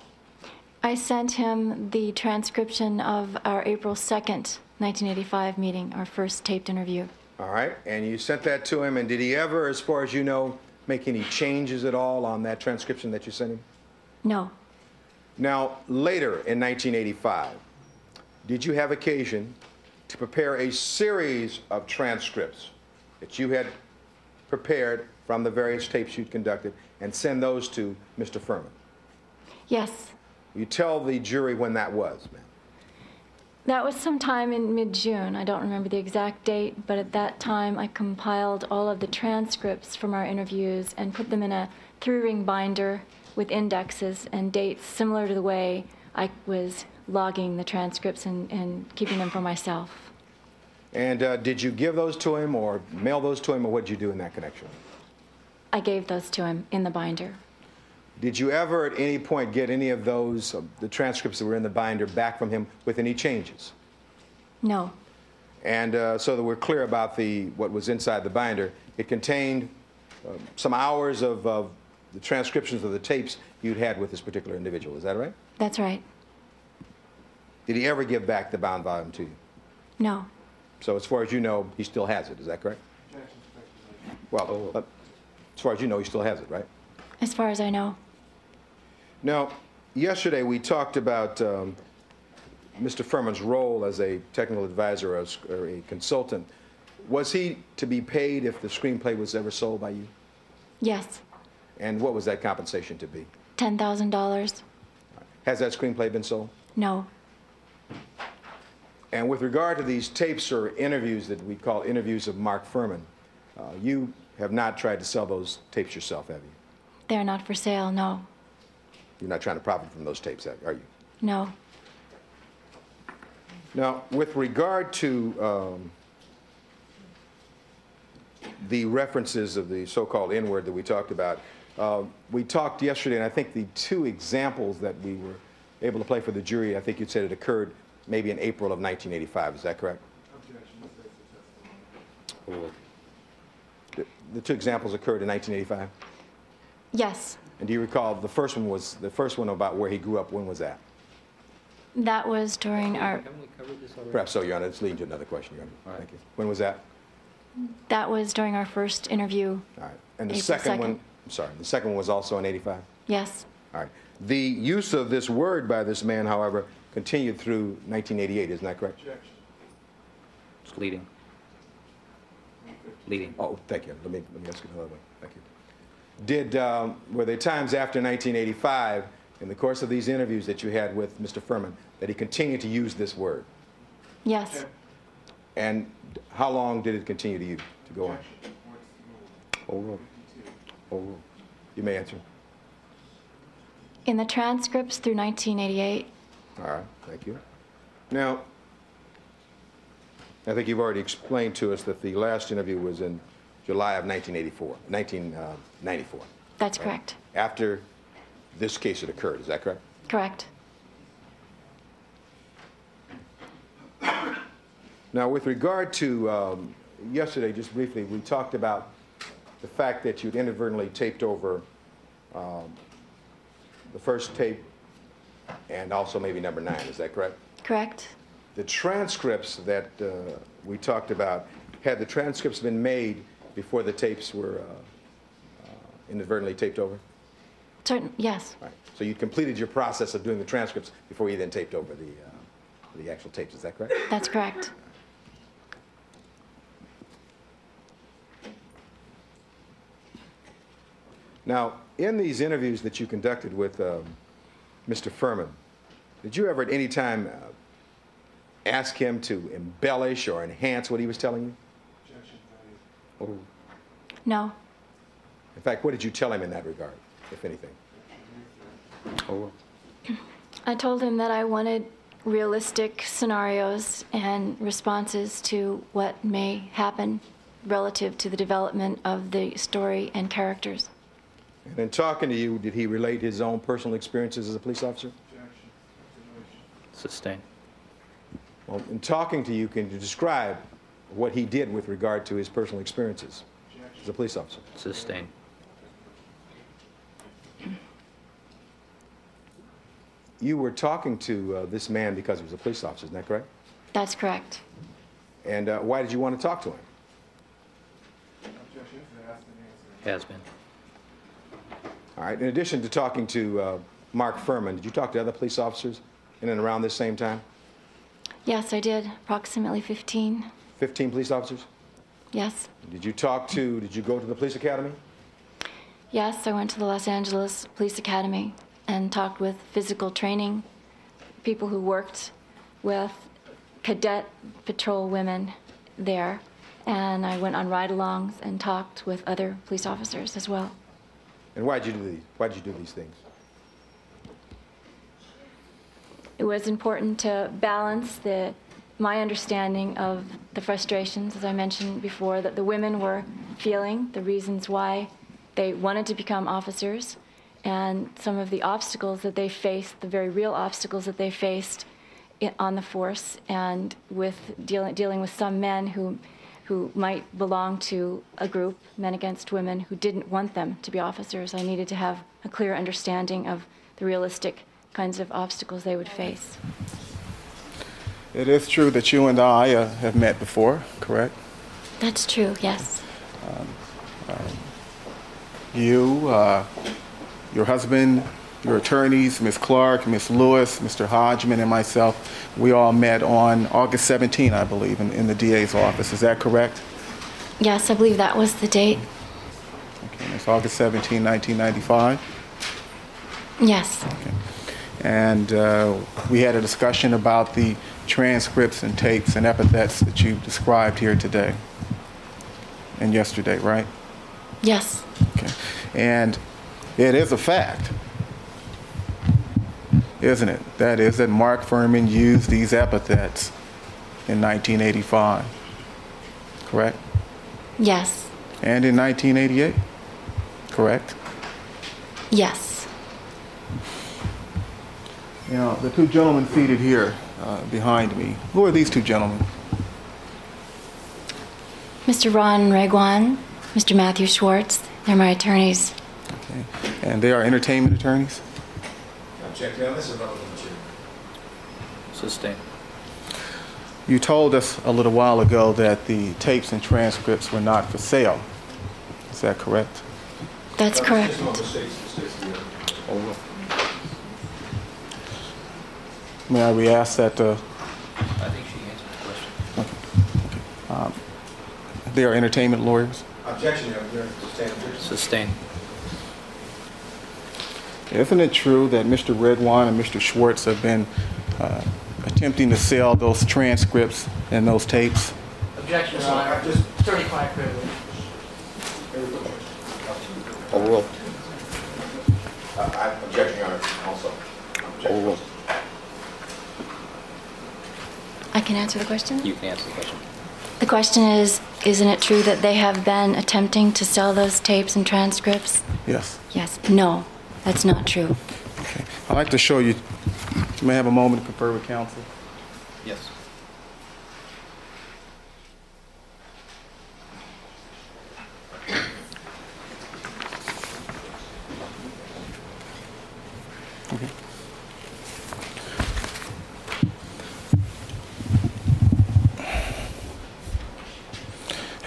I sent him the transcription of our April 2nd, 1985 meeting, our first taped interview. All right, and you sent that to him, and did he ever, as far as you know, make any changes at all on that transcription that you sent him? No, Now, later in 1985, did you have occasion to prepare a series of transcripts that you had prepared from the various tapes you'd conducted and send those to Mr. Fuhrman? yes. You tell the jury when that was, ma'am. That was sometime in mid June. I don't remember the exact date, but at that time I compiled all of the transcripts from our interviews and put them in a three ring binder with indexes and dates similar to the way I was logging the transcripts and, and keeping them for myself. And uh, did you give those to him or mail those to him, or what did you do in that connection? I gave those to him in the binder. Did you ever at any point get any of those, uh, the transcripts that were in the binder, back from him with any changes? No, And uh, so that we're clear about the, what was inside the binder, it contained uh, some hours of, of the transcriptions of the tapes you'd had with this particular individual. Is that right? that's right. Did he ever give back the bound volume to you? No, So as far as you know, he still has it. Is that correct? Well, uh, as far as you know, he still has it, right? as far as I know. Now, yesterday we talked about um, Mr. Fuhrman's role as a technical advisor or as- or a consultant. Was he to be paid if the screenplay was ever sold by you? Yes, And what was that compensation to be? $10,000. Has that screenplay been sold? No, And with regard to these tapes or interviews that we call interviews of Mark Fuhrman, uh, you have not tried to sell those tapes yourself, have you? they're not for sale. No, You're not trying to profit from those tapes, are you? no. Now, with regard to um, the references of the so-called N-word that we talked about, uh, we talked yesterday, and I think the two examples that we were able to play for the jury, I think you said it occurred maybe in April of 1985. Is that correct? The, the two examples occurred in 1985. Yes, And do you recall the first one was the first one about where he grew up? When was that? that was during our Haven't we covered this already? Perhaps so, Your Honor. It's leading to another question, Your Honor. All right. Thank you. When was that? that was during our first interview. All right. And the April second one, I'm sorry, the second one was also in 85? Yes, All right. The use of this word by this man, however, continued through 1988, isn't that correct? It's leading. Leading. Oh, thank you. Let me, let me ask it another way. Did, um, were there times after 1985, in the course of these interviews that you had with Mr. Fuhrman, that he continued to use this word? yes. And how long did it continue to you to go on? Objection. What's moved? Overruled. Overruled. You may answer. In the transcripts through 1988, All right, thank you. Now, I think you've already explained to us that the last interview was in July of 1984, 1994, That's correct. after this case had occurred, is that correct? Correct. Now, with regard to um, yesterday, just briefly, we talked about the fact that you'd inadvertently taped over um, the first tape and also maybe number nine, is that correct? Correct. The transcripts that uh, we talked about, had the transcripts been made before the tapes were uh, uh, inadvertently taped over? Certain, yes. Right. So you completed your process of doing the transcripts before you then taped over the, uh, the actual tapes, is that correct? That's correct. Now, in these interviews that you conducted with um, Mr. Fuhrman, did you ever at any time uh, ask him to embellish or enhance what he was telling you? Objection, that is. Oh. No. In fact, what did you tell him in that regard, if anything? Oh. I told him that I wanted realistic scenarios and responses to what may happen relative to the development of the story and characters. And in talking to you, did he relate his own personal experiences as a police officer? Objection, continuation. Sustain. Well, in talking to you, can you describe what he did with regard to his personal experiences as a police officer? Sustain. You were talking to uh, this man because he was a police officer, isn't that correct? That's correct. And uh, why did you want to talk to him? Objection, is asked and answered. Has been. All right. In addition to talking to uh, Mark Fuhrman, did you talk to other police officers in and around this same time? Yes, I did. Approximately 15. 15 police officers? Yes. Did you talk to, did you go to the police academy? Yes, I went to the Los Angeles Police Academy and talked with physical training people who worked with cadet patrol women there. And I went on ride alongs and talked with other police officers as well. And why did you do these? Why did you do these things? It was important to balance the, my understanding of the frustrations, as I mentioned before, that the women were feeling, the reasons why they wanted to become officers, and some of the obstacles that they faced, the very real obstacles that they faced on the force, and with dealing, dealing with some men who, who might belong to a group, men against women, who didn't want them to be officers. I needed to have a clear understanding of the realistic kinds of obstacles they would face. It is true that you and I uh, have met before, correct? That's true, yes. You, uh, your husband, your attorneys, Ms. Clark, Ms. Lewis, Mr. Hodgman, and myself, we all met on August 17, I believe, in, in the DA's office. Is that correct? Yes, I believe that was the date. Okay, it's August 17, 1995. Yes, Okay. And uh, we had a discussion about the transcripts and tapes and epithets that you described here today and yesterday, right? yes, Okay. And it is a fact, isn't it? That is that Mark Fuhrman used these epithets in 1985, correct? yes, And in 1988, correct? yes. Now, the two gentlemen seated here uh, behind me, who are these two gentlemen? Mr. Ron Regwan, Mr. Matthew Schwartz, they're my attorneys. Okay. And they are entertainment attorneys? Check now, this is relevant Sustain. You told us a little while ago that the tapes and transcripts were not for sale. Is that correct? That's correct. May I re-ask that uh, I think she answered the question. they are entertainment lawyers? Objection, Your Honor. Stand. Sustain. Isn't it true that Mr. Redwine and Mr. Schwartz have been uh, attempting to sell those transcripts and those tapes? Objection, Your Honor. Attorney-client privilege. Overruled. Uh, I- Objection, Your Honor, also. Objection. Overruled. Can answer the question. You can answer the question. The question is, isn't it true that they have been attempting to sell those tapes and transcripts? Yes. Yes. No, that's not true. Okay. I'd like to show you, you may have a moment to confer with counsel? Yes.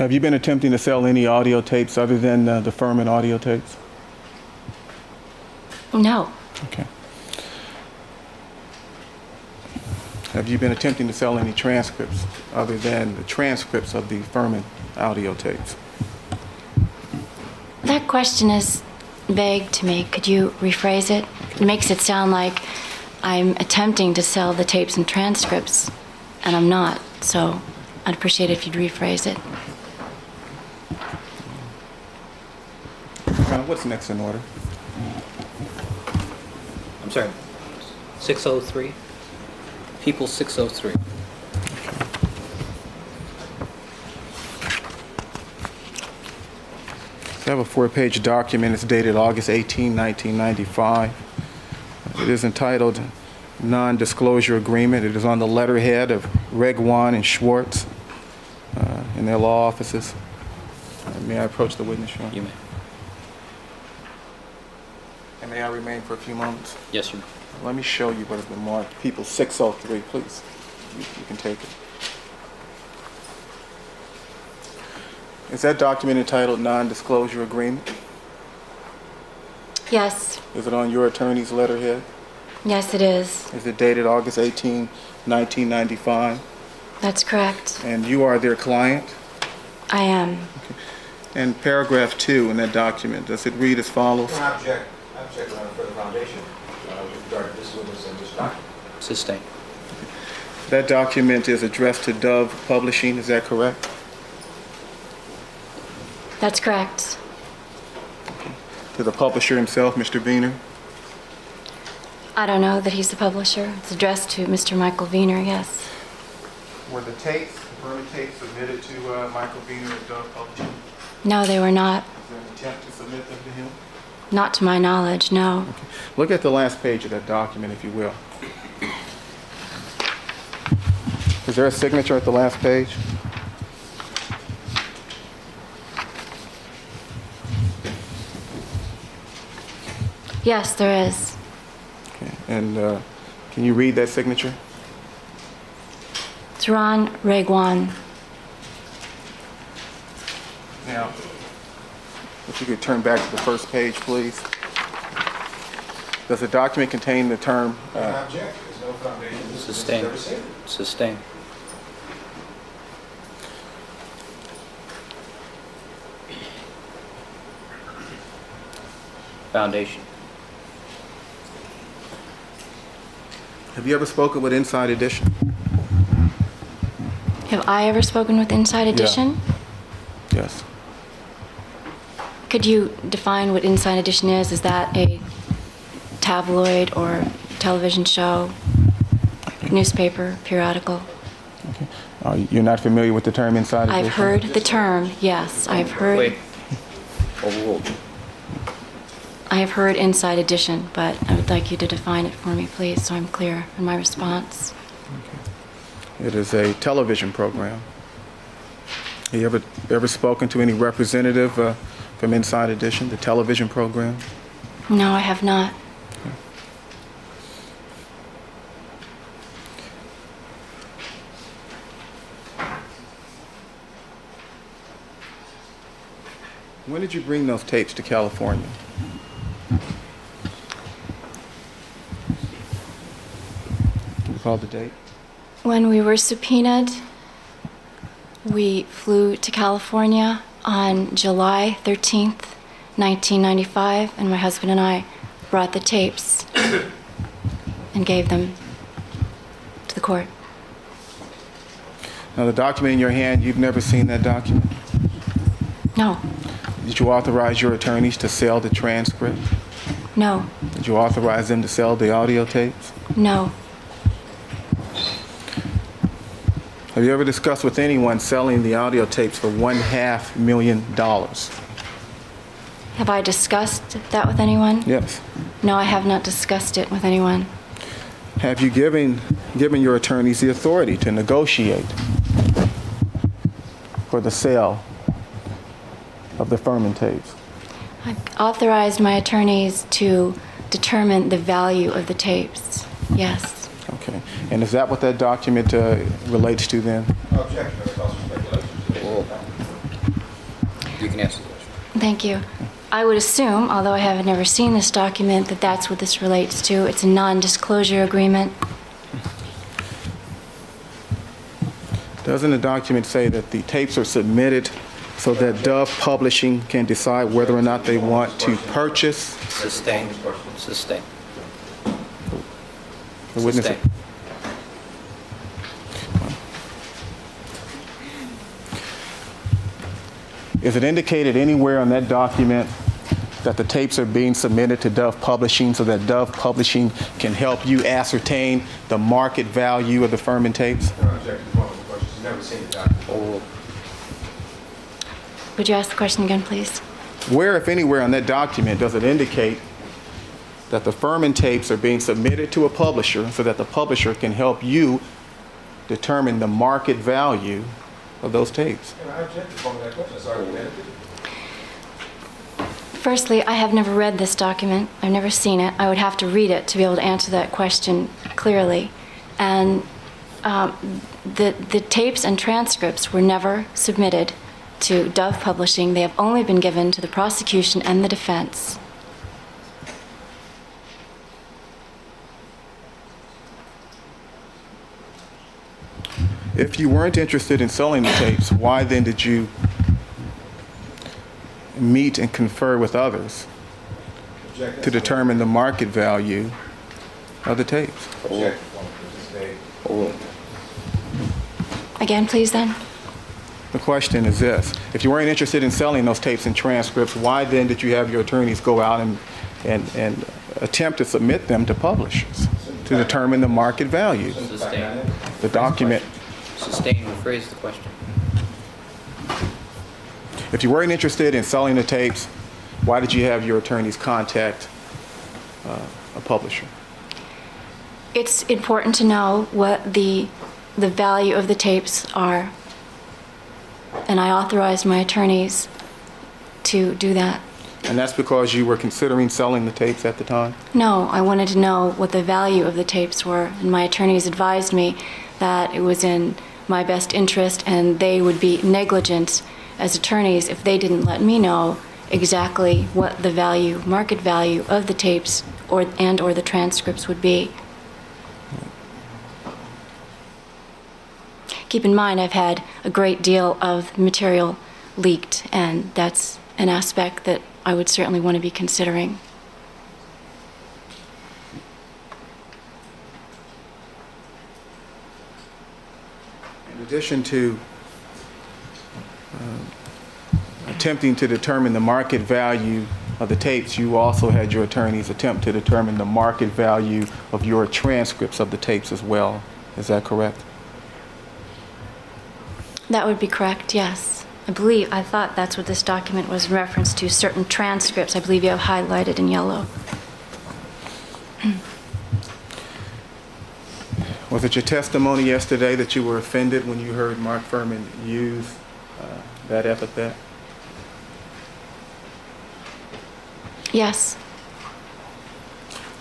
Have you been attempting to sell any audio tapes other than uh, the Fuhrman audio tapes? No. Okay. Have you been attempting to sell any transcripts other than the transcripts of the Fuhrman audio tapes? That question is vague to me. Could you rephrase it? It makes it sound like I'm attempting to sell the tapes and transcripts, and I'm not. So I'd appreciate it if you'd rephrase it. What's next in order? I'm sorry. 603? People 603. I have a four-page document. It's dated August 18, 1995. It is entitled Non-Disclosure Agreement. It is on the letterhead of Reg One and Schwartz uh, in their law offices. Uh, May I approach the witness, Honor? You may. And may I remain for a few moments? Yes, you Let me show you what has been marked. People 603, please. You you can take it. Is that document entitled Non-Disclosure Agreement? Yes. Is it on your attorney's letterhead? Yes, it is. Is it dated August 18, 1995? That's correct. And you are their client? I am. And paragraph two in that document, does it read as follows? object, object for the foundation with regard to this witness and this document. Sustain. That document is addressed to Dove Publishing, is that correct? That's correct. To the publisher himself, Mr. Viner? I don't know that he's the publisher. It's addressed to Mr. Michael Viner, yes. Were the tapes, the Fuhrman tapes submitted to uh, Michael Viner at Dove Publishing? No, they were not. Is there an attempt to submit them to him? Not to my knowledge, no. Look at the last page of that document, if you will. Is there a signature at the last page? Yes, there is. Okay. And uh, can you read that signature? It's Ron Regwan. Now, if you could turn back to the first page, please. Does the document contain the term, uh, Object, there's no foundation. Sustain. Sustain. Foundation. have you ever spoken with Inside Edition? Have I ever spoken with Inside Edition? Yes. Could you define what Inside Edition is? Is that a tabloid or television show, newspaper, periodical? Uh, You're not familiar with the term Inside Edition? I've heard the term, yes. I've heard, Wait. Overruled. I have heard Inside Edition, but I would like you to define it for me, please, so I'm clear in my response. It is a television program. Have you ever, ever spoken to any representative uh, from Inside Edition, the television program? No, I have not. When did you bring those tapes to California? Recall the date? When we were subpoenaed, we flew to California on July 13th, 1995, and my husband and I brought the tapes and gave them to the court. Now, the document in your hand, you've never seen that document? No, Did you authorize your attorneys to sell the transcript? no, Did you authorize them to sell the audio tapes? no. Have you ever discussed with anyone selling the audio tapes for one half million dollars? Have I discussed that with anyone? Yes. No, I have not discussed it with anyone. Have you given, given your attorneys the authority to negotiate for the sale of the Fuhrman tapes? I've authorized my attorneys to determine the value of the tapes. Yes. Okay. And is that what that document uh, relates to then? Objection, that's also. You can ask the question. Thank you. I would assume, although I have never seen this document, that that's what this relates to. It's a non-disclosure agreement. Doesn't the document say that the tapes are submitted so that Dove Publishing can decide whether or not they want to purchase Sustain. Sustain. The witness? Sustain. Is it indicated anywhere on that document that the tapes are being submitted to Dove Publishing so that Dove Publishing can help you ascertain the market value of the Fuhrman tapes? Objection, one of the questions, You've never seen the document. Would you ask the question again, please? Where, if anywhere, on that document does it indicate that the Fuhrman tapes are being submitted to a publisher so that the publisher can help you determine the market value of those tapes? And I object to one of that question, it's argumentative. Firstly, I have never read this document. I've never seen it. I would have to read it to be able to answer that question clearly. And um, the, the tapes and transcripts were never submitted to Dove Publishing. They have only been given to the prosecution and the defense. If you weren't interested in selling the tapes, why then did you meet and confer with others to determine the market value of the tapes? Objection, one of the stay. Again, please, then? The question is this, if you weren't interested in selling those tapes and transcripts, why then did you have your attorneys go out and, and, and attempt to submit them to publishers to determine the market value? The document, Sustain, rephrase the question. if you weren't interested in selling the tapes, why did you have your attorneys contact uh, a publisher? It's important to know what the, the value of the tapes are. And I authorized my attorneys to do that. And that's because you were considering selling the tapes at the time? No, I wanted to know what the value of the tapes were, and my attorneys advised me that it was in my best interest and they would be negligent as attorneys if they didn't let me know exactly what the value, market value of the tapes or, and or the transcripts would be. Keep in mind, I've had a great deal of material leaked, and that's an aspect that I would certainly want to be considering. Addition to um, attempting to determine the market value of the tapes, you also had your attorneys attempt to determine the market value of your transcripts of the tapes as well. Is that correct? That would be correct, yes. I believe, I thought that's what this document was in reference to, certain transcripts, I believe you have highlighted in yellow. Was it your testimony yesterday that you were offended when you heard Mark Fuhrman use uh, that epithet? Yes,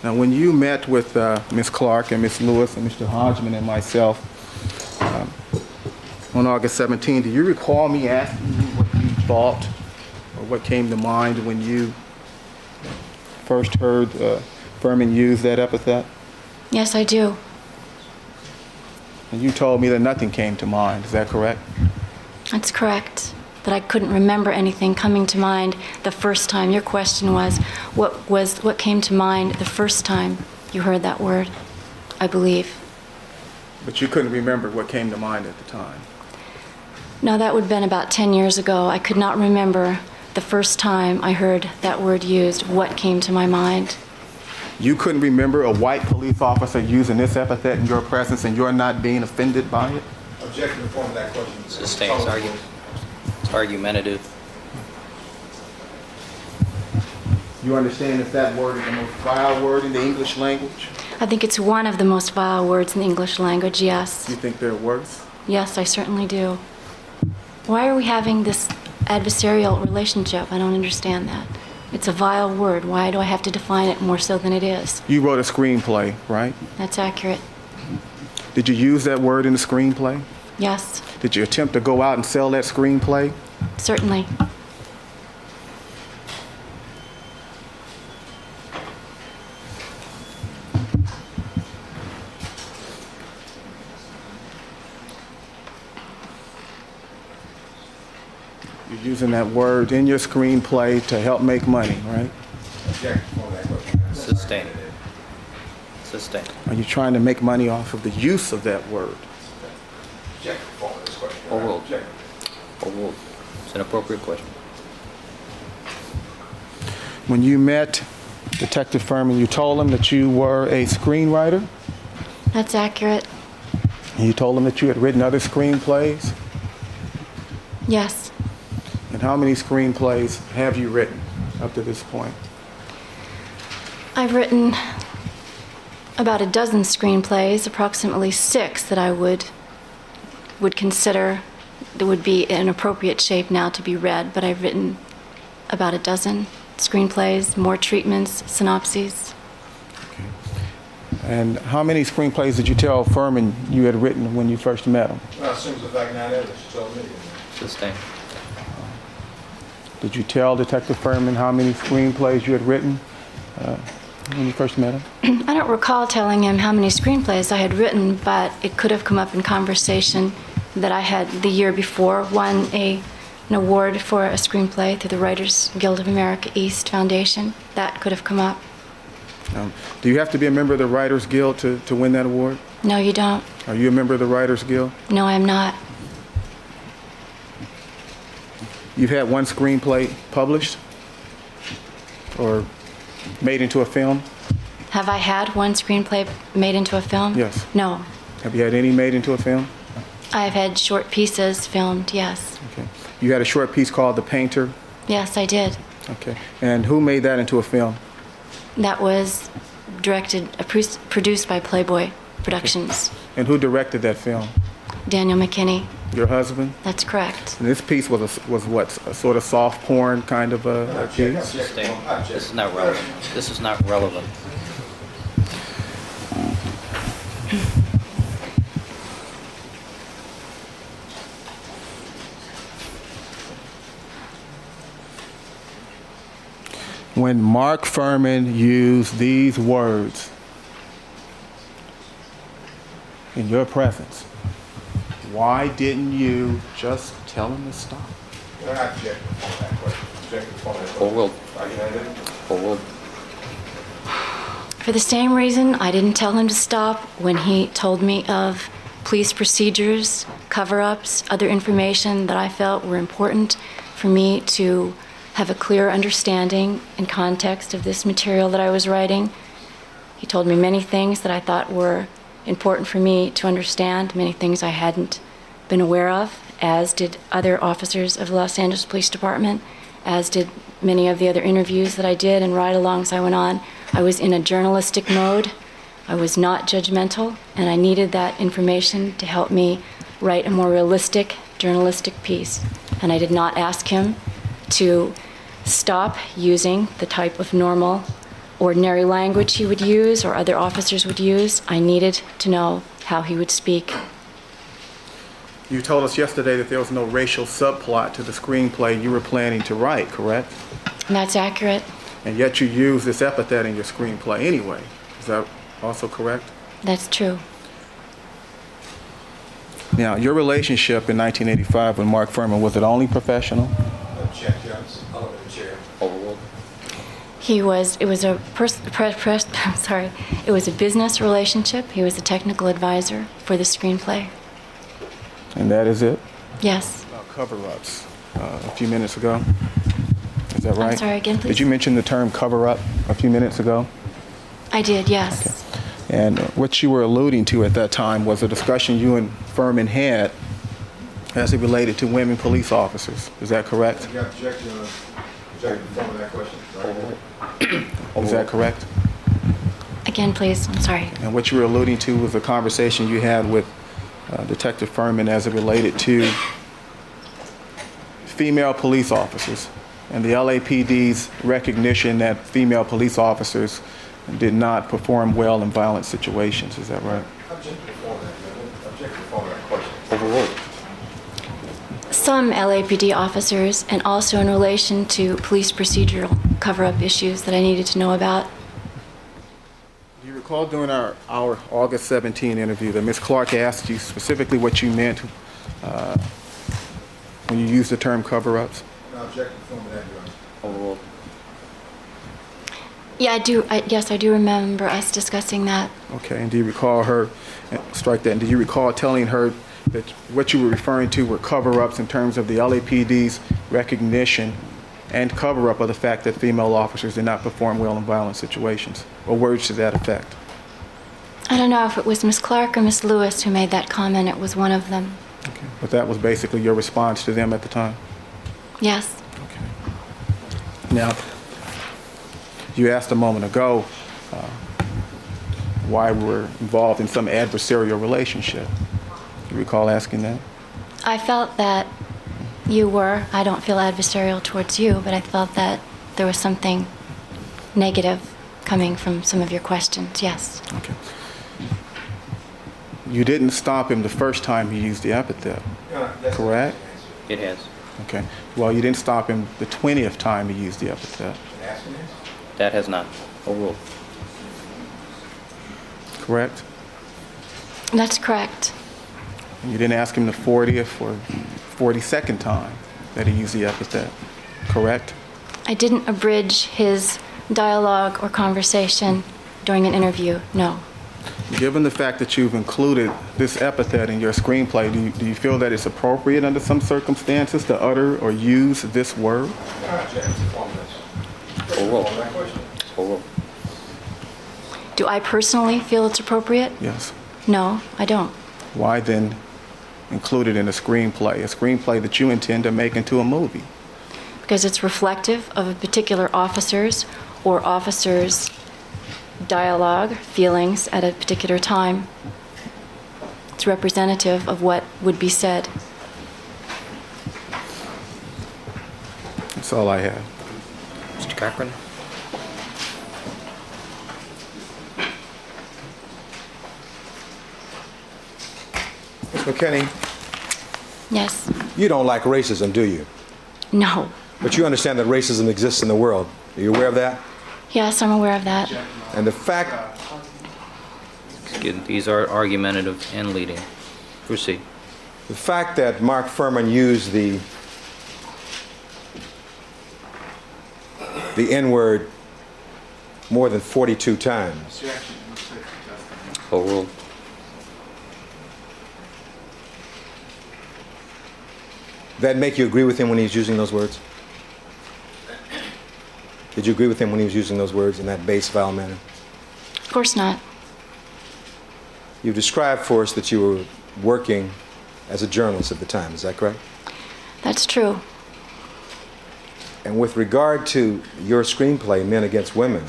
Now, when you met with uh, Ms. Clark and Ms. Lewis and Mr. Hodgman and myself um, on August 17, do you recall me asking you what you thought or what came to mind when you first heard uh, Fuhrman use that epithet? yes, I do. And you told me that nothing came to mind. Is that correct? That's correct. That I couldn't remember anything coming to mind the first time. Your question was, what was, what came to mind the first time you heard that word, I believe. But you couldn't remember what came to mind at the time. No, that would have been about 10 years ago. I could not remember the first time I heard that word used, what came to my mind. You couldn't remember a white police officer using this epithet in your presence and you're not being offended by it? Object in the form of that question. Sustain, it's argu- it's argumentative. You understand that that word is the most vile word in the English language? I think it's one of the most vile words in the English language, yes. You think there are worse? Yes, I certainly do. Why are we having this adversarial relationship? I don't understand that. It's a vile word. Why do I have to define it more so than it is? You wrote a screenplay, right? That's accurate. Did you use that word in the screenplay? Yes, Did you attempt to go out and sell that screenplay? certainly. Using that word in your screenplay to help make money, right? Object in the form of that question. Sustain. Sustain. Are you trying to make money off of the use of that word? Object in the form of this question. Overruled. Overruled. It's an appropriate question. When you met Detective Fuhrman, you told him that you were a screenwriter? That's accurate. And you told him that you had written other screenplays? Yes. And how many screenplays have you written up to this point? I've written about a dozen screenplays, approximately six that I would would consider that would be in appropriate shape now to be read, but I've written about a dozen screenplays, more treatments, synopses. And how many screenplays did you tell Fuhrman you had written when you first met him? Well, assumes the fact not evidence, she told me. Sustain. Did you tell Detective Fuhrman how many screenplays you had written uh, when you first met him? I don't recall telling him how many screenplays I had written, but it could have come up in conversation that I had the year before won a, an award for a screenplay through the Writers Guild of America East Foundation. That could have come up. Um, do you have to be a member of the Writers Guild to, to win that award? No, you don't. Are you a member of the Writers Guild? No, I'm not. You've had one screenplay published or made into a film? Have I had one screenplay made into a film? Yes. No. Have you had any made into a film? I have had short pieces filmed, yes. Okay. You had a short piece called The Painter. Yes, I did. Okay. And who made that into a film? That was directed, produced by Playboy Productions. And who directed that film? Daniel McKinny. Your husband? That's correct. And this piece was a, was what? A sort of soft porn kind of a, a piece? This is not relevant. This is not relevant. When Mark Fuhrman used these words in your presence, why didn't you just tell him to stop? You're not objecting in the form of that question. Object in the form of that question. Overruled. Argumentative? Overruled. For the same reason, I didn't tell him to stop when he told me of police procedures, cover ups, other information that I felt were important for me to have a clear understanding and context of this material that I was writing. He told me many things that I thought were important for me to understand, many things I hadn't been aware of, as did other officers of the Los Angeles Police Department, as did many of the other interviews that I did and ride alongs I went on. I was in a journalistic mode. I was not judgmental, and I needed that information to help me write a more realistic journalistic piece. And I did not ask him to stop using the type of normal, ordinary language he would use or other officers would use. I needed to know how he would speak. You told us yesterday that there was no racial subplot to the screenplay you were planning to write, correct? And that's accurate. And yet you used this epithet in your screenplay anyway. Is that also correct? That's true. Now, your relationship in 1985 with Mark Fuhrman, was it only professional? Object, yes. I'll the chair. Overruled. He was, it was a pers- pre- pres- I'm sorry, it was a business relationship. He was a technical advisor for the screenplay. And that is it? Yes. About cover-ups uh, a few minutes ago. Is that right? sorry, again, please. Did you mention the term cover-up a few minutes ago? I did, yes. And what you were alluding to at that time was a discussion you and Fuhrman had as it related to women police officers. Is that correct? You object to, object to that question? Is that correct? Again, please, I'm sorry. And what you were alluding to was a conversation you had with uh, Detective Fuhrman as it related to female police officers and the LAPD's recognition that female police officers did not perform well in violent situations. Is that right? Object to that, object to that question. Overruled. Some LAPD officers, and also in relation to police procedural cover-up issues that I needed to know about. Do you recall during our, our August 17 interview that Ms. Clark asked you specifically what you meant uh, when you used the term cover-ups? No, object to that, Your Honor. Overruled. Yeah, I do, I, yes, I do remember us discussing that. Okay, and do you recall her, uh, strike that, and do you recall telling her that what you were referring to were cover-ups in terms of the LAPD's recognition and cover-up of the fact that female officers did not perform well in violent situations, or words to that effect? I don't know if it was Miss Clark or Miss Lewis who made that comment. It was one of them. Okay. But that was basically your response to them at the time? Yes. Okay. Now, you asked a moment ago uh, why we were involved in some adversarial relationship. Do you recall asking that? I felt that you were, I don't feel adversarial towards you, but I felt that there was something negative coming from some of your questions, yes. Okay. You didn't stop him the first time he used the epithet, Your correct? It has. Okay. Well, you didn't stop him the 20th time he used the epithet, That has not. Overruled. correct? That's correct. You didn't ask him the 40th or 42nd time that he used the epithet, correct? I didn't abridge his dialogue or conversation during an interview, no. Given the fact that you've included this epithet in your screenplay, do you, do you feel that it's appropriate under some circumstances to utter or use this word? Your Honor, object to form this. Overruled. Form that question. Overruled. Do I personally feel it's appropriate? Yes. No, I don't. Why then include it in a screenplay, a screenplay that you intend to make into a movie? Because it's reflective of a particular officer's or officer's dialogue, feelings at a particular time. It's representative of what would be said. That's all I have. Mr. Cochran? Ms. McKinny, Yes. you don't like racism, do you? No. But you understand that racism exists in the world. Are you aware of that? Yes, I'm aware of that. And the fact, Excuse me, These are argumentative and leading. Proceed. the fact that Mark Fuhrman used the the N-word more than 42 times. Overruled. That make you agree with him when he's using those words? Did you agree with him when he was using those words in that base, vile manner? Of course not. You described for us that you were working as a journalist at the time. Is that correct? That's true. And with regard to your screenplay, Men Against Women,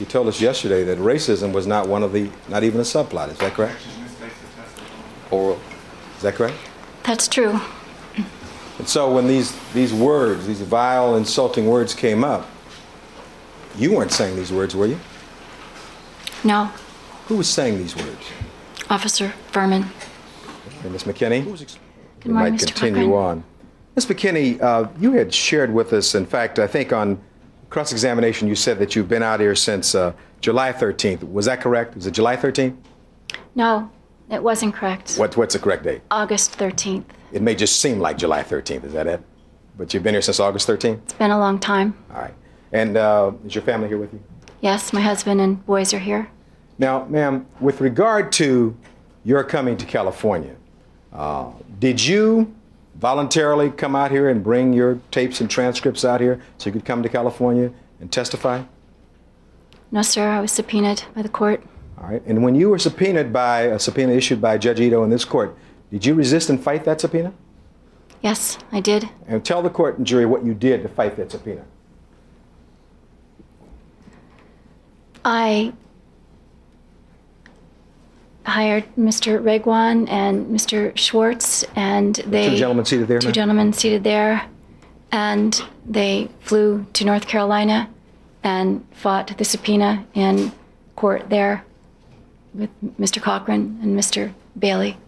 you told us yesterday that racism was not one of the, not even a subplot. Is that correct? Overruled. Is that correct? That's true. And so when these, these words, these vile, insulting words came up, you weren't saying these words, were you? No. Who was saying these words? Officer Fuhrman. Okay, Ms. McKinny? Good we morning, might Mr. continue Cochran. on. Ms. McKinny, uh, you had shared with us, in fact, I think on cross-examination, you said that you've been out here since uh, July 13th. Was that correct? Was it July 13th? No, it wasn't correct. What, what's the correct date? August 13th. It may just seem like July 13th. Is that it? But you've been here since August 13th? It's been a long time. All right. And uh, is your family here with you? Yes, my husband and boys are here. Now, ma'am, with regard to your coming to California, uh, did you voluntarily come out here and bring your tapes and transcripts out here so you could come to California and testify? No, sir, I was subpoenaed by the court. All right. And when you were subpoenaed by a subpoena issued by Judge Ito in this court, did you resist and fight that subpoena? Yes, I did. And tell the court and jury what you did to fight that subpoena. I hired Mr. Regwan and Mr. Schwartz, and they two gentlemen seated there, Two ma'am? gentlemen seated there, and they flew to North Carolina and fought the subpoena in court there with Mr. Cochran and Mr. Bailey.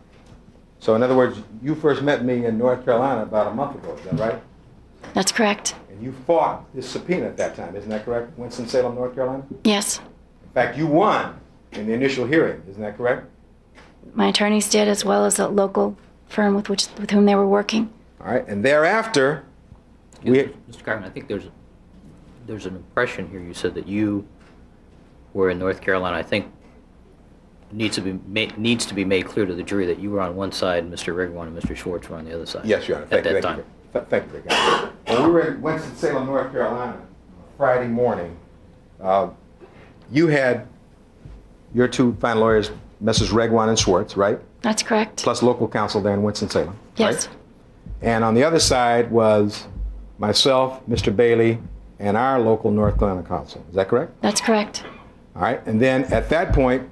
So, in other words, you first met me in North Carolina about a month ago, is that right? That's correct. And you fought this subpoena at that time, isn't that correct? Winston-Salem, North Carolina? Yes, In fact, you won in the initial hearing, isn't that correct? my attorneys did, as well as a local firm with which with whom they were working. All right. And thereafter, we, Mr. Cartman, I think there's, there's an impression here, you said that you were in North Carolina. I think needs to be, ma- needs to be made clear to the jury that you were on one side, and Mr. Rigwan and Mr. Schwartz were on the other side. Yes, Your Honor. At Thank you. that Thank time. you. Th- Thank you, Rick. When we were in Winston-Salem, North Carolina, Friday morning, uh, you had your two fine lawyers, Messrs. Regwan and Schwartz, right? That's correct. Plus local counsel there in Winston-Salem, yes, right? And on the other side was myself, Mr. Bailey, and our local North Carolina counsel. Is that correct? that's correct. All right. And then at that point,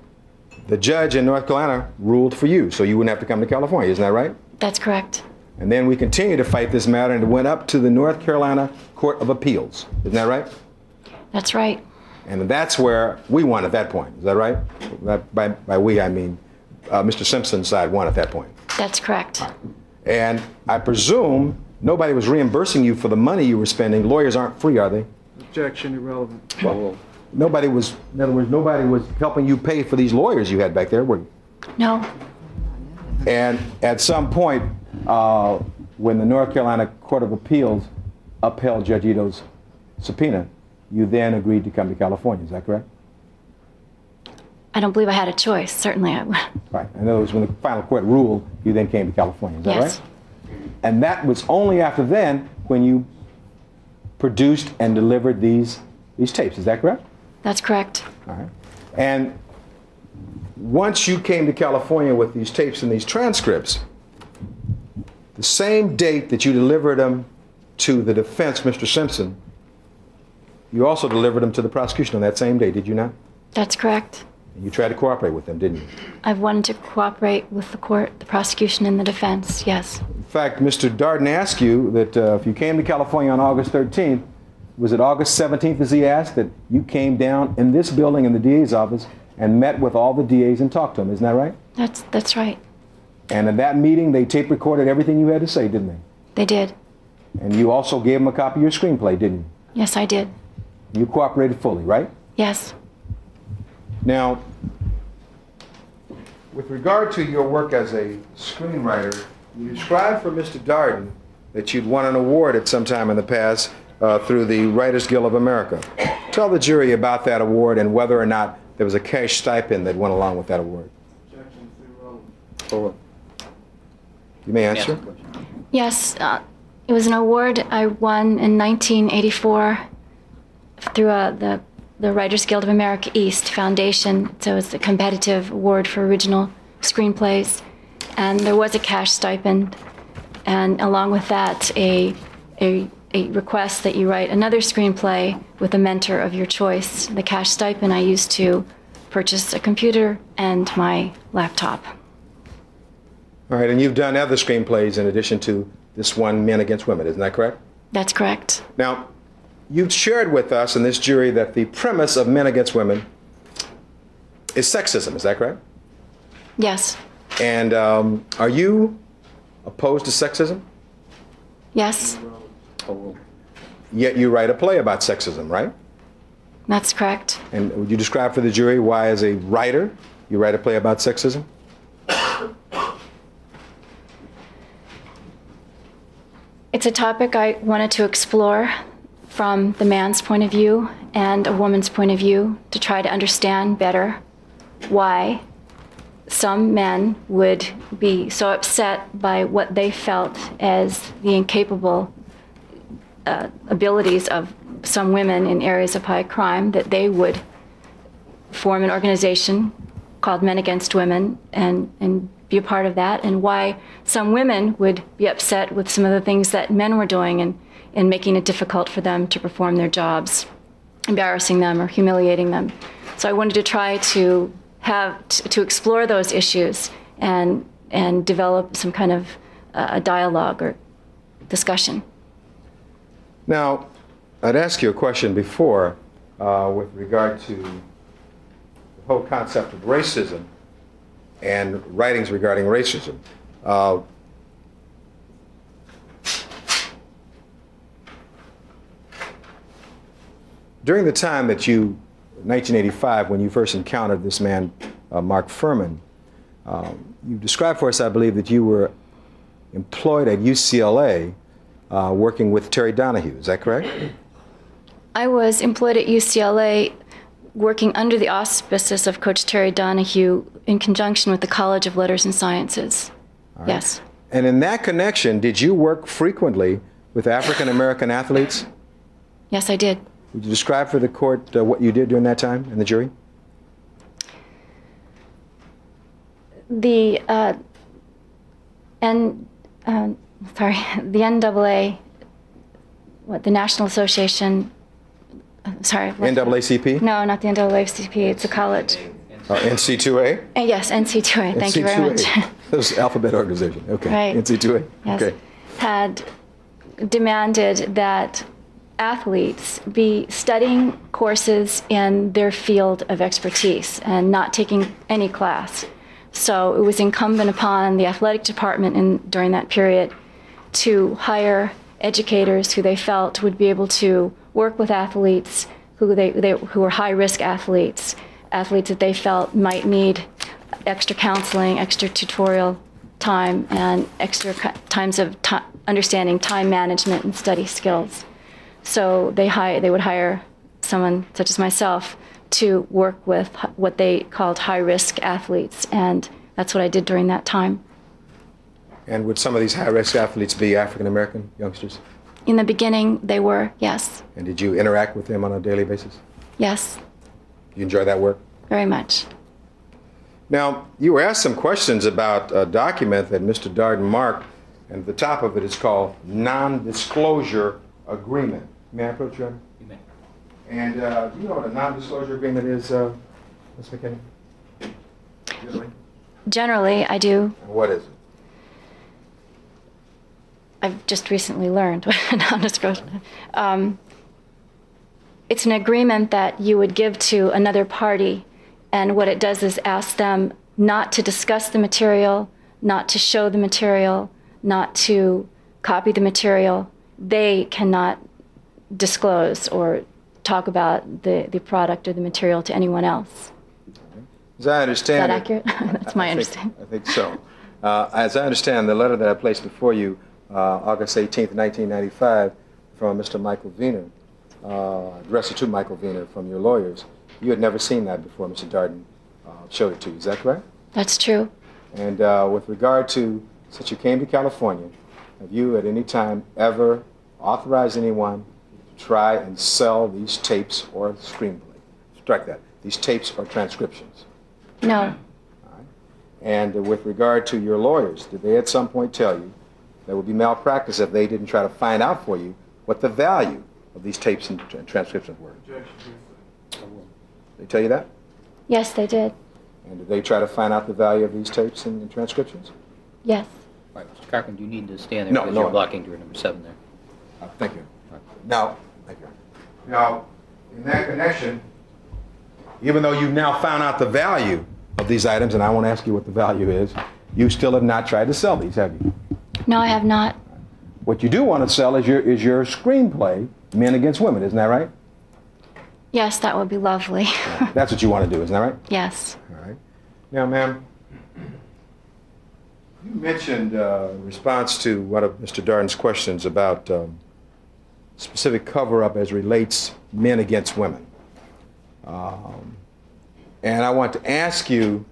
the judge in North Carolina ruled for you, so you wouldn't have to come to California. Isn't that right? That's correct. And then we continued to fight this matter, and it went up to the North Carolina Court of Appeals. Isn't that right? That's right. And that's where we won at that point. Is that right? That, by, by we, I mean uh, Mr. Simpson's side won at that point. That's correct. And I presume nobody was reimbursing you for the money you were spending. Lawyers aren't free, are they? Objection, irrelevant. Well, nobody was, in other words, nobody was helping you pay for these lawyers you had back there, were? No, And at some point, uh, when the North Carolina Court of Appeals upheld Judge Ito's subpoena, you then agreed to come to California. Is that correct? I don't believe I had a choice. Certainly, I. Right. In other words, when the final court ruled, you then came to California. Is that Yes. right? And that was only after then when you produced and delivered these these tapes. Is that correct? That's correct. All right. And once you came to California with these tapes and these transcripts, the same date that you delivered them to the defense, Mr. Simpson, you also delivered them to the prosecution on that same day, did you not? That's correct. You tried to cooperate with them, didn't you? I've wanted to cooperate with the court, the prosecution, and the defense. Yes. In fact, Mr. Darden asked you that uh, if you came to California on August 13th, was it August 17th, as he asked, that you came down in this building in the DA's office and met with all the DAs and talked to them? Isn't that right? That's that's right. And in that meeting, they tape recorded everything you had to say, didn't they? They did. And you also gave them a copy of your screenplay, didn't you? Yes, I did. You cooperated fully, right? Yes. Now, with regard to your work as a screenwriter, you described for Mr. Darden that you'd won an award at some time in the past uh, through the Writers Guild of America. Tell the jury about that award and whether or not there was a cash stipend that went along with that award. Objection, irrelevant. You may answer. Yes. Uh, it was an award I won in 1984 through uh, the the Writers Guild of America East Foundation. So it's a competitive award for original screenplays, and there was a cash stipend, and along with that, a a a request that you write another screenplay with a mentor of your choice. The cash stipend I used to purchase a computer and my laptop. All right, and you've done other screenplays in addition to this one, Men Against Women, isn't that correct? That's correct. Now, you've shared with us in this jury that the premise of Men Against Women is sexism, is that correct? Yes. And um, are you opposed to sexism? Yes. Yet you write a play about sexism, right? That's correct. And would you describe for the jury why, as a writer, you write a play about sexism? It's a topic I wanted to explore from the man's point of view and a woman's point of view to try to understand better why some men would be so upset by what they felt as the incapable uh, abilities of some women in areas of high crime that they would form an organization called Men Against Women and, and be a part of that, and why some women would be upset with some of the things that men were doing and, and making it difficult for them to perform their jobs, embarrassing them or humiliating them. So I wanted to try to have to explore those issues and and develop some kind of uh, a dialogue or discussion. Now, I'd asked you a question before uh, with regard to the whole concept of racism and writings regarding racism. Uh, during the time that you, 1985, when you first encountered this man, uh, Mark Fuhrman, um, you described for us, I believe, that you were employed at UCLA uh, working with Terry Donahue. Is that correct? I was employed at UCLA working under the auspices of Coach Terry Donahue in conjunction with the College of Letters and Sciences. Yes. And in that connection, did you work frequently with African American athletes? Yes, I did. Would you describe for the court uh, what you did during that time and the jury? The uh, N, uh, sorry, the NAA, what the National Association. Sorry. what- NAACP? No, not the NAACP. It's a college. Uh, NC2A? Uh, yes, NC2A. Thank you very much. NC2A. That was alphabet organization. Okay. Right. NC2A? yes, Okay. had demanded that athletes be studying courses in their field of expertise and not taking any class. So it was incumbent upon the athletic department in, during that period to hire educators who they felt would be able to work with athletes who, they, they, who were high risk athletes, athletes that they felt might need extra counseling, extra tutorial time, and extra times of understanding time management and study skills. So they, hi- they would hire someone such as myself to work with what they called high risk athletes, and that's what I did during that time. And would some of these high risk athletes be African American youngsters? In the beginning, they were, yes, And did you interact with them on a daily basis? yes, You enjoy that work? very much. Now, you were asked some questions about a document that Mr. Darden marked, and the top of it is called Non-Disclosure Agreement. May I approach you? Honor? You may. And uh, do you know what a non-disclosure agreement is, uh, Ms. McKinny? Generally? Generally, I do. And What is it? I've just recently learned what a non-disclosure. Um, it's an agreement that you would give to another party, and what it does is ask them not to discuss the material, not to show the material, not to copy the material. They cannot disclose or talk about the, the product or the material to anyone else. As I Is understand that accurate? That's my I think- understanding. I think so. Uh, As I understand, the letter that I placed before you, August 18th, 1995, from Mr. Michael Viner, uh, addressed to Michael Viner from your lawyers, you had never seen that before Mr. Darden uh, showed it to you. Is that correct? That's true. And uh, with regard to, since you came to California, have you at any time ever authorized anyone to try and sell these tapes or screenplay? Strike that. These tapes or transcriptions. No, And uh, with regard to your lawyers, did they at some point tell you there would be malpractice if they didn't try to find out for you what the value of these tapes and tr- transcriptions were? They tell you that? yes, they did. And did they try to find out the value of these tapes and, and transcriptions? Yes. All right, Mr. Carpenter, you need to stand there No, because no. you're blocking door number seven there. Uh, Thank you. Now, thank you. Now, in that connection, even though you've now found out the value of these items, and I won't ask you what the value is, you still have not tried to sell these, have you? No, I have not. What you do want to sell is your, is your screenplay, Men Against Women, isn't that right? Yes, that would be lovely. That's what you want to do, isn't that right? yes. All right. Now, ma'am, you mentioned uh, response to one of Mr. Darden's questions about um, specific cover-up as relates men against women. Um, and I want to ask you,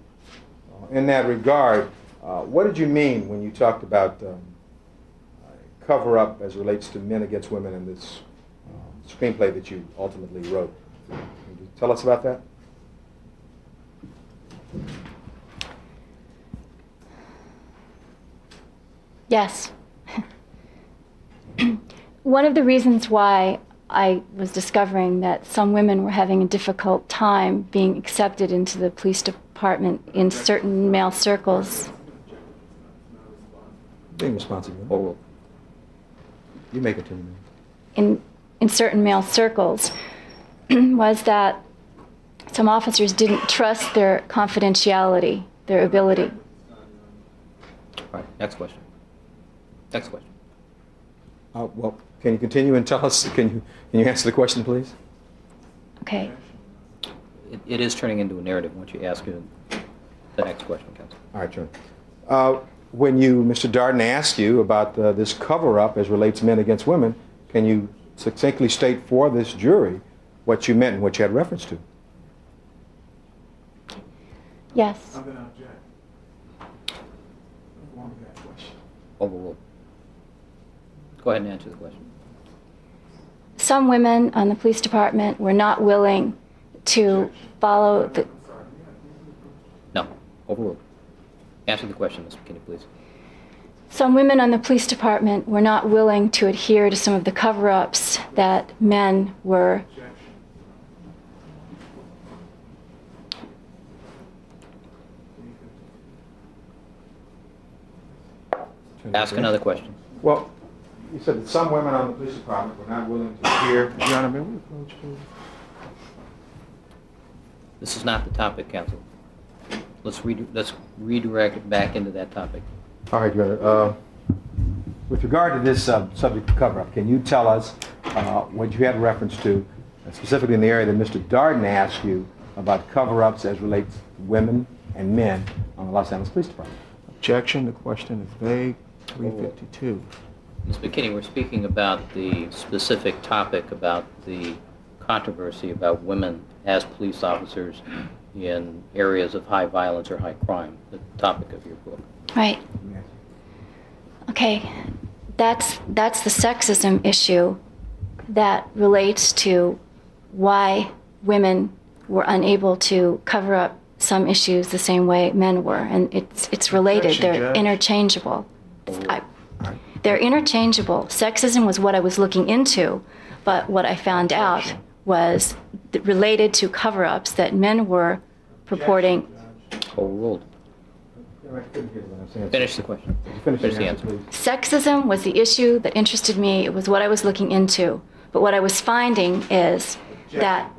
uh, in that regard, uh, what did you mean when you talked about um, cover up as relates to men against women in this um, screenplay that you ultimately wrote? Can you tell us about that? Yes. One of the reasons why I was discovering that some women were having a difficult time being accepted into the police department in certain male circles being responsible. Overruled. You may continue. ma'am. in, in certain male circles was that some officers didn't trust their confidentiality, their ability. All right, next question. Next question. Uh, Well, can you continue and tell us, can you, can you answer the question, please? Okay. It- It is turning into a narrative once you ask the next question, Counsel. All right, John. Uh, When you, Mr. Darden asked you about uh, this cover-up as relates men against women, can you succinctly state for this jury what you meant and what you had reference to? Yes. I'm going to object. That question. Overruled. Go ahead and answer the question. Some women on the police department were not willing to follow the. No, overruled. Answer the question, Ms. McKinny, please. Some women on the police department were not willing to adhere to some of the cover ups that men were. Ask another question. Well, you said that some women on the police department were not willing to hear. Your Honor, may we approach, please? This is not the topic, Counsel. Let's redi- let's redirect it back into that topic. All right, Your Honor. Uh, With regard to this uh, subject of cover-up, can you tell us uh, what you had reference to, uh, specifically in the area that Mr. Darden asked you about cover-ups as relates to women and men on the Los Angeles Police Department? Objection, the question is vague. 352. Ms. McKinny, we're speaking about the specific topic about the controversy about women as police officers in areas of high violence or high crime, the topic of your book. Right. Okay. That's, that's the sexism issue that relates to why women were unable to cover up some issues the same way men were. And it's, it's related, they're interchangeable. I, they're interchangeable. Sexism was what I was looking into, but what I found out was th- related to cover ups that men were purporting. Overruled. Finish the question. Finish Finish the the answer, answer. Sexism was the issue that interested me. It was what I was looking into. But what I was finding is that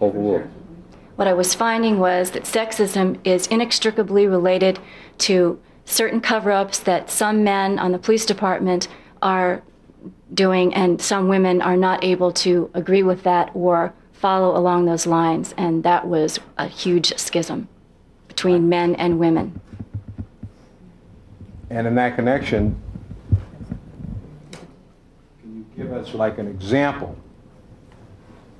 Overruled. what I was finding was that sexism is inextricably related to certain cover ups that some men on the police department are doing, and some women are not able to agree with that or follow along those lines. And that was a huge schism between men and women. And in that connection, can you give us like an example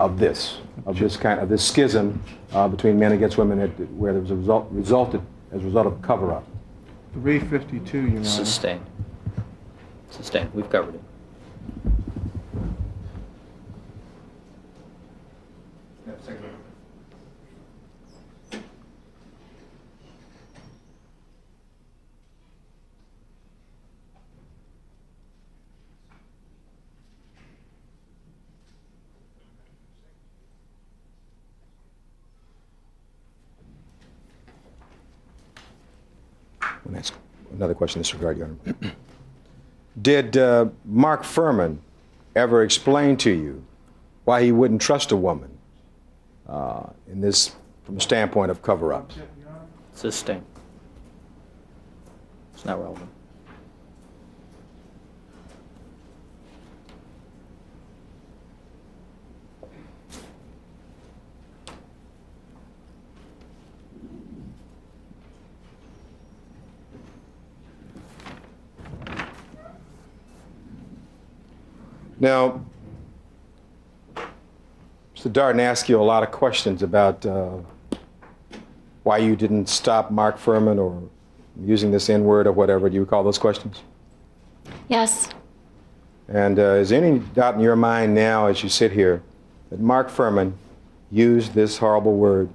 of this, of this kind, of this schism uh, between men against women that- where there was a result, resulted as a result of cover-up? 352, you Honor. Sustained. Sustained. We've covered it. I want to ask another question in this regard, Your Honor. Did uh, Mark Fuhrman ever explain to you why he wouldn't trust a woman uh, in this, from a standpoint of cover-ups? Sustained. It's not relevant. Now, Mr. Darden asked you a lot of questions about uh, why you didn't stop Mark Fuhrman or using this N-word or whatever. Do you recall those questions? Yes, And uh, is there any doubt in your mind now, as you sit here, that Mark Fuhrman used this horrible word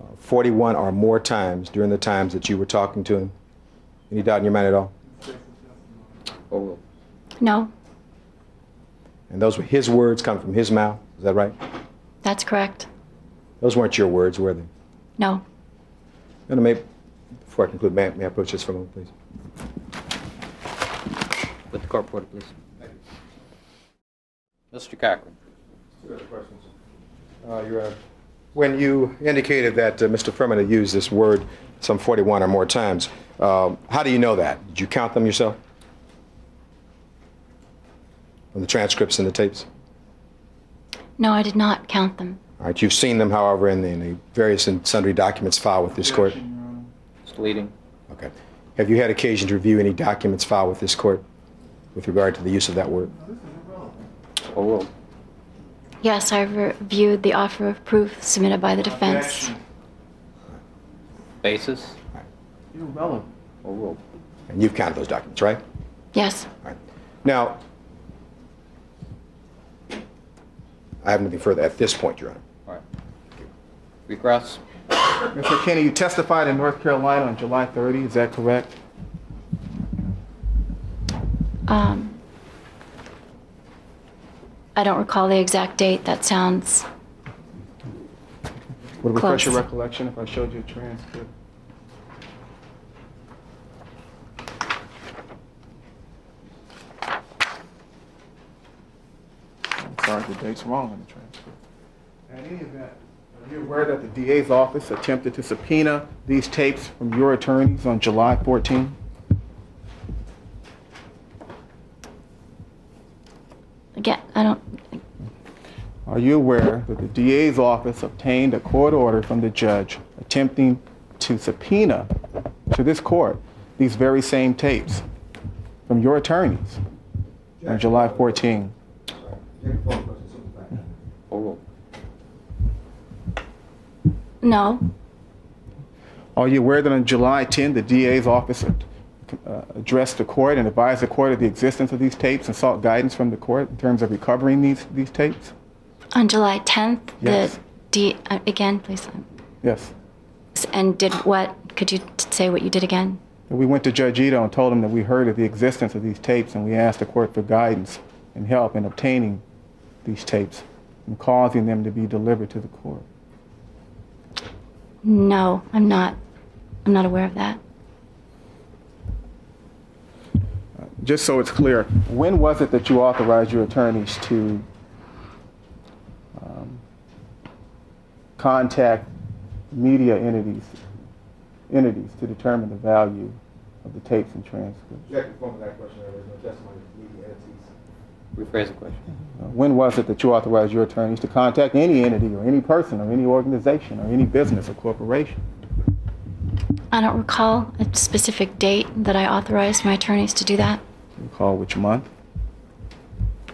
uh, 41 or more times during the times that you were talking to him? Any doubt in your mind at all? No, And those were his words coming from his mouth, is that right? that's correct. Those weren't your words, were they? No. And may, before I conclude, may, I- may I approach this for a moment, please? With the court reporter, please. Mr. Cochran. Two other questions. Uh, Your Honor, when you indicated that uh, Mr. Fuhrman had used this word some 41 or more times, um, how do you know that? Did you count them yourself? From the transcripts and the tapes? No, I did not count them. All right, you've seen them, however, in the, in the various and sundry documents filed with this court? Mr. Leading. Okay. Have you had occasion to review any documents filed with this court with regard to the use of that word? Overruled. Yes, I've reviewed the offer of proof submitted by the defense. Basis. Irrelevant. Overruled. And you've counted those documents, right? Yes. All right. Now, I have nothing further at this point, Your Honor. All right. Recross. Mr. Kenny, you testified in North Carolina on July 30, is that correct? Um, I don't recall the exact date. That sounds, Would it refresh your recollection if I showed you a transcript? Sorry, the date's wrong on the transcript. In any event, are you aware that the DA's office attempted to subpoena these tapes from your attorneys on July 14? again, I don't, Are you aware that the DA's office obtained a court order from the judge attempting to subpoena to this court these very same tapes from your attorneys on July 14? Overruled. no, Are you aware that on July 10, the DA's office uh, addressed the court and advised the court of the existence of these tapes and sought guidance from the court in terms of recovering these, these tapes? on July 10th, Yes. the D, uh, again, please. Yes. And did what? Could you t- say what you did again? We went to Judge Ito and told him that we heard of the existence of these tapes and we asked the court for guidance and help in obtaining these tapes and causing them to be delivered to the court. No, I'm not. I'm not aware of that. Just so it's clear, when was it that you authorized your attorneys to um, contact media entities, entities to determine the value of the tapes and transcripts? Rephrase the question. Uh, When was it that you authorized your attorneys to contact any entity or any person or any organization or any business or corporation? I don't recall a specific date that I authorized my attorneys to do that. Do you recall which month?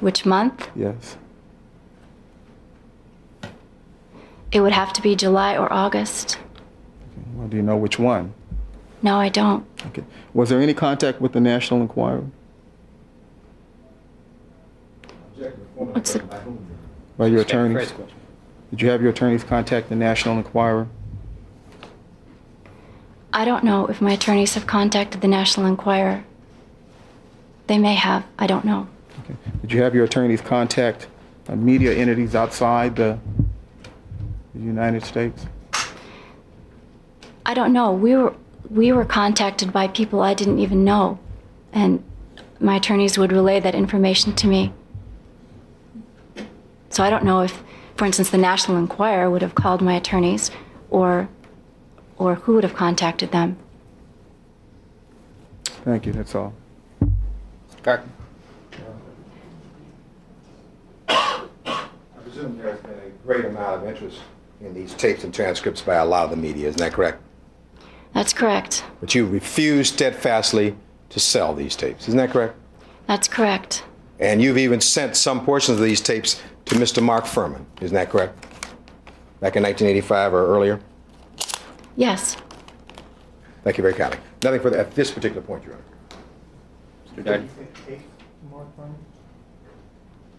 Which month? Yes. It would have to be July or August. Well, do you know which one? No, I don't. Okay. Was there any contact with the National Enquirer What's the, by your Rephrase attorneys? Did you have your attorneys contact the National Enquirer? I don't know if my attorneys have contacted the National Enquirer. They may have. I don't know. Okay. Did you have your attorneys contact uh, media entities outside the, the United States? I don't know. We were we were contacted by people I didn't even know, and my attorneys would relay that information to me. So I don't know if, for instance, the National Enquirer would have called my attorneys, or or who would have contacted them. Thank you. That's all. Mr. Cochran. I presume there's been a great amount of interest in these tapes and transcripts by a lot of the media, isn't that correct? That's correct. But you refuse steadfastly to sell these tapes, isn't that correct? That's correct. And you've even sent some portions of these tapes to Mr. Mark Fuhrman, isn't that correct? Back in 1985 or earlier? Yes. Thank you very kindly. Nothing further at this particular point, Your Honor. Mr. Darden.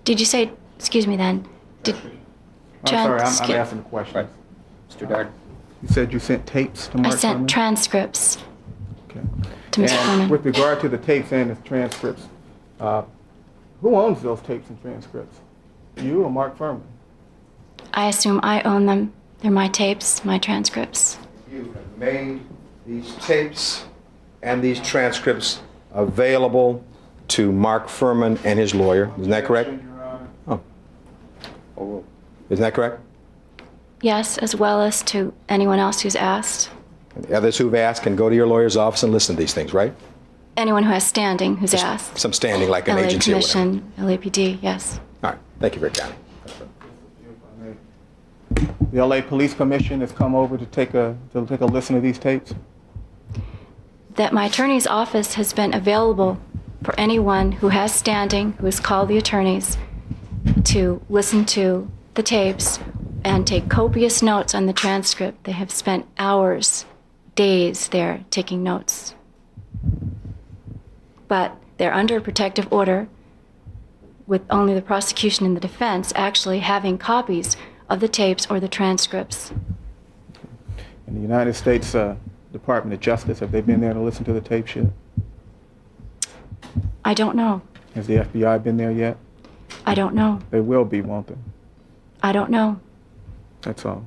Did you say? Excuse me. Then. Did. I'm sorry. I'm, I'm asking a question. Right. Mr. Darden. You said you sent tapes to Mark Fuhrman? I Mark sent Fuhrman? transcripts Okay. to to Mr. And Fuhrman. with regard to the tapes and the transcripts, uh, who owns those tapes and transcripts? You or Mark Fuhrman? I assume I own them. They're my tapes, my transcripts. You have made these tapes and these transcripts available to Mark Fuhrman and his lawyer. Isn't that correct? Oh. Isn't that correct? Yes, as well as to anyone else who's asked. And the others who've asked can go to your lawyer's office and listen to these things, right? Anyone who has standing who's asked. Some standing like an LA agency or whatever. Commission, LAPD, yes. All right. Thank you, Rick County. The LA Police Commission has come over to take a, to take a listen to these tapes? That my attorney's office has been available for anyone who has standing, who has called the attorneys, to listen to the tapes and take copious notes on the transcript. They have spent hours, days there taking notes. But they're under a protective order with only the prosecution and the defense actually having copies of the tapes or the transcripts. In the United States uh, Department of Justice, have they been there to listen to the tapes yet? I don't know. Has the FBI been there yet? I don't know. They will be, won't they? I don't know. That's all.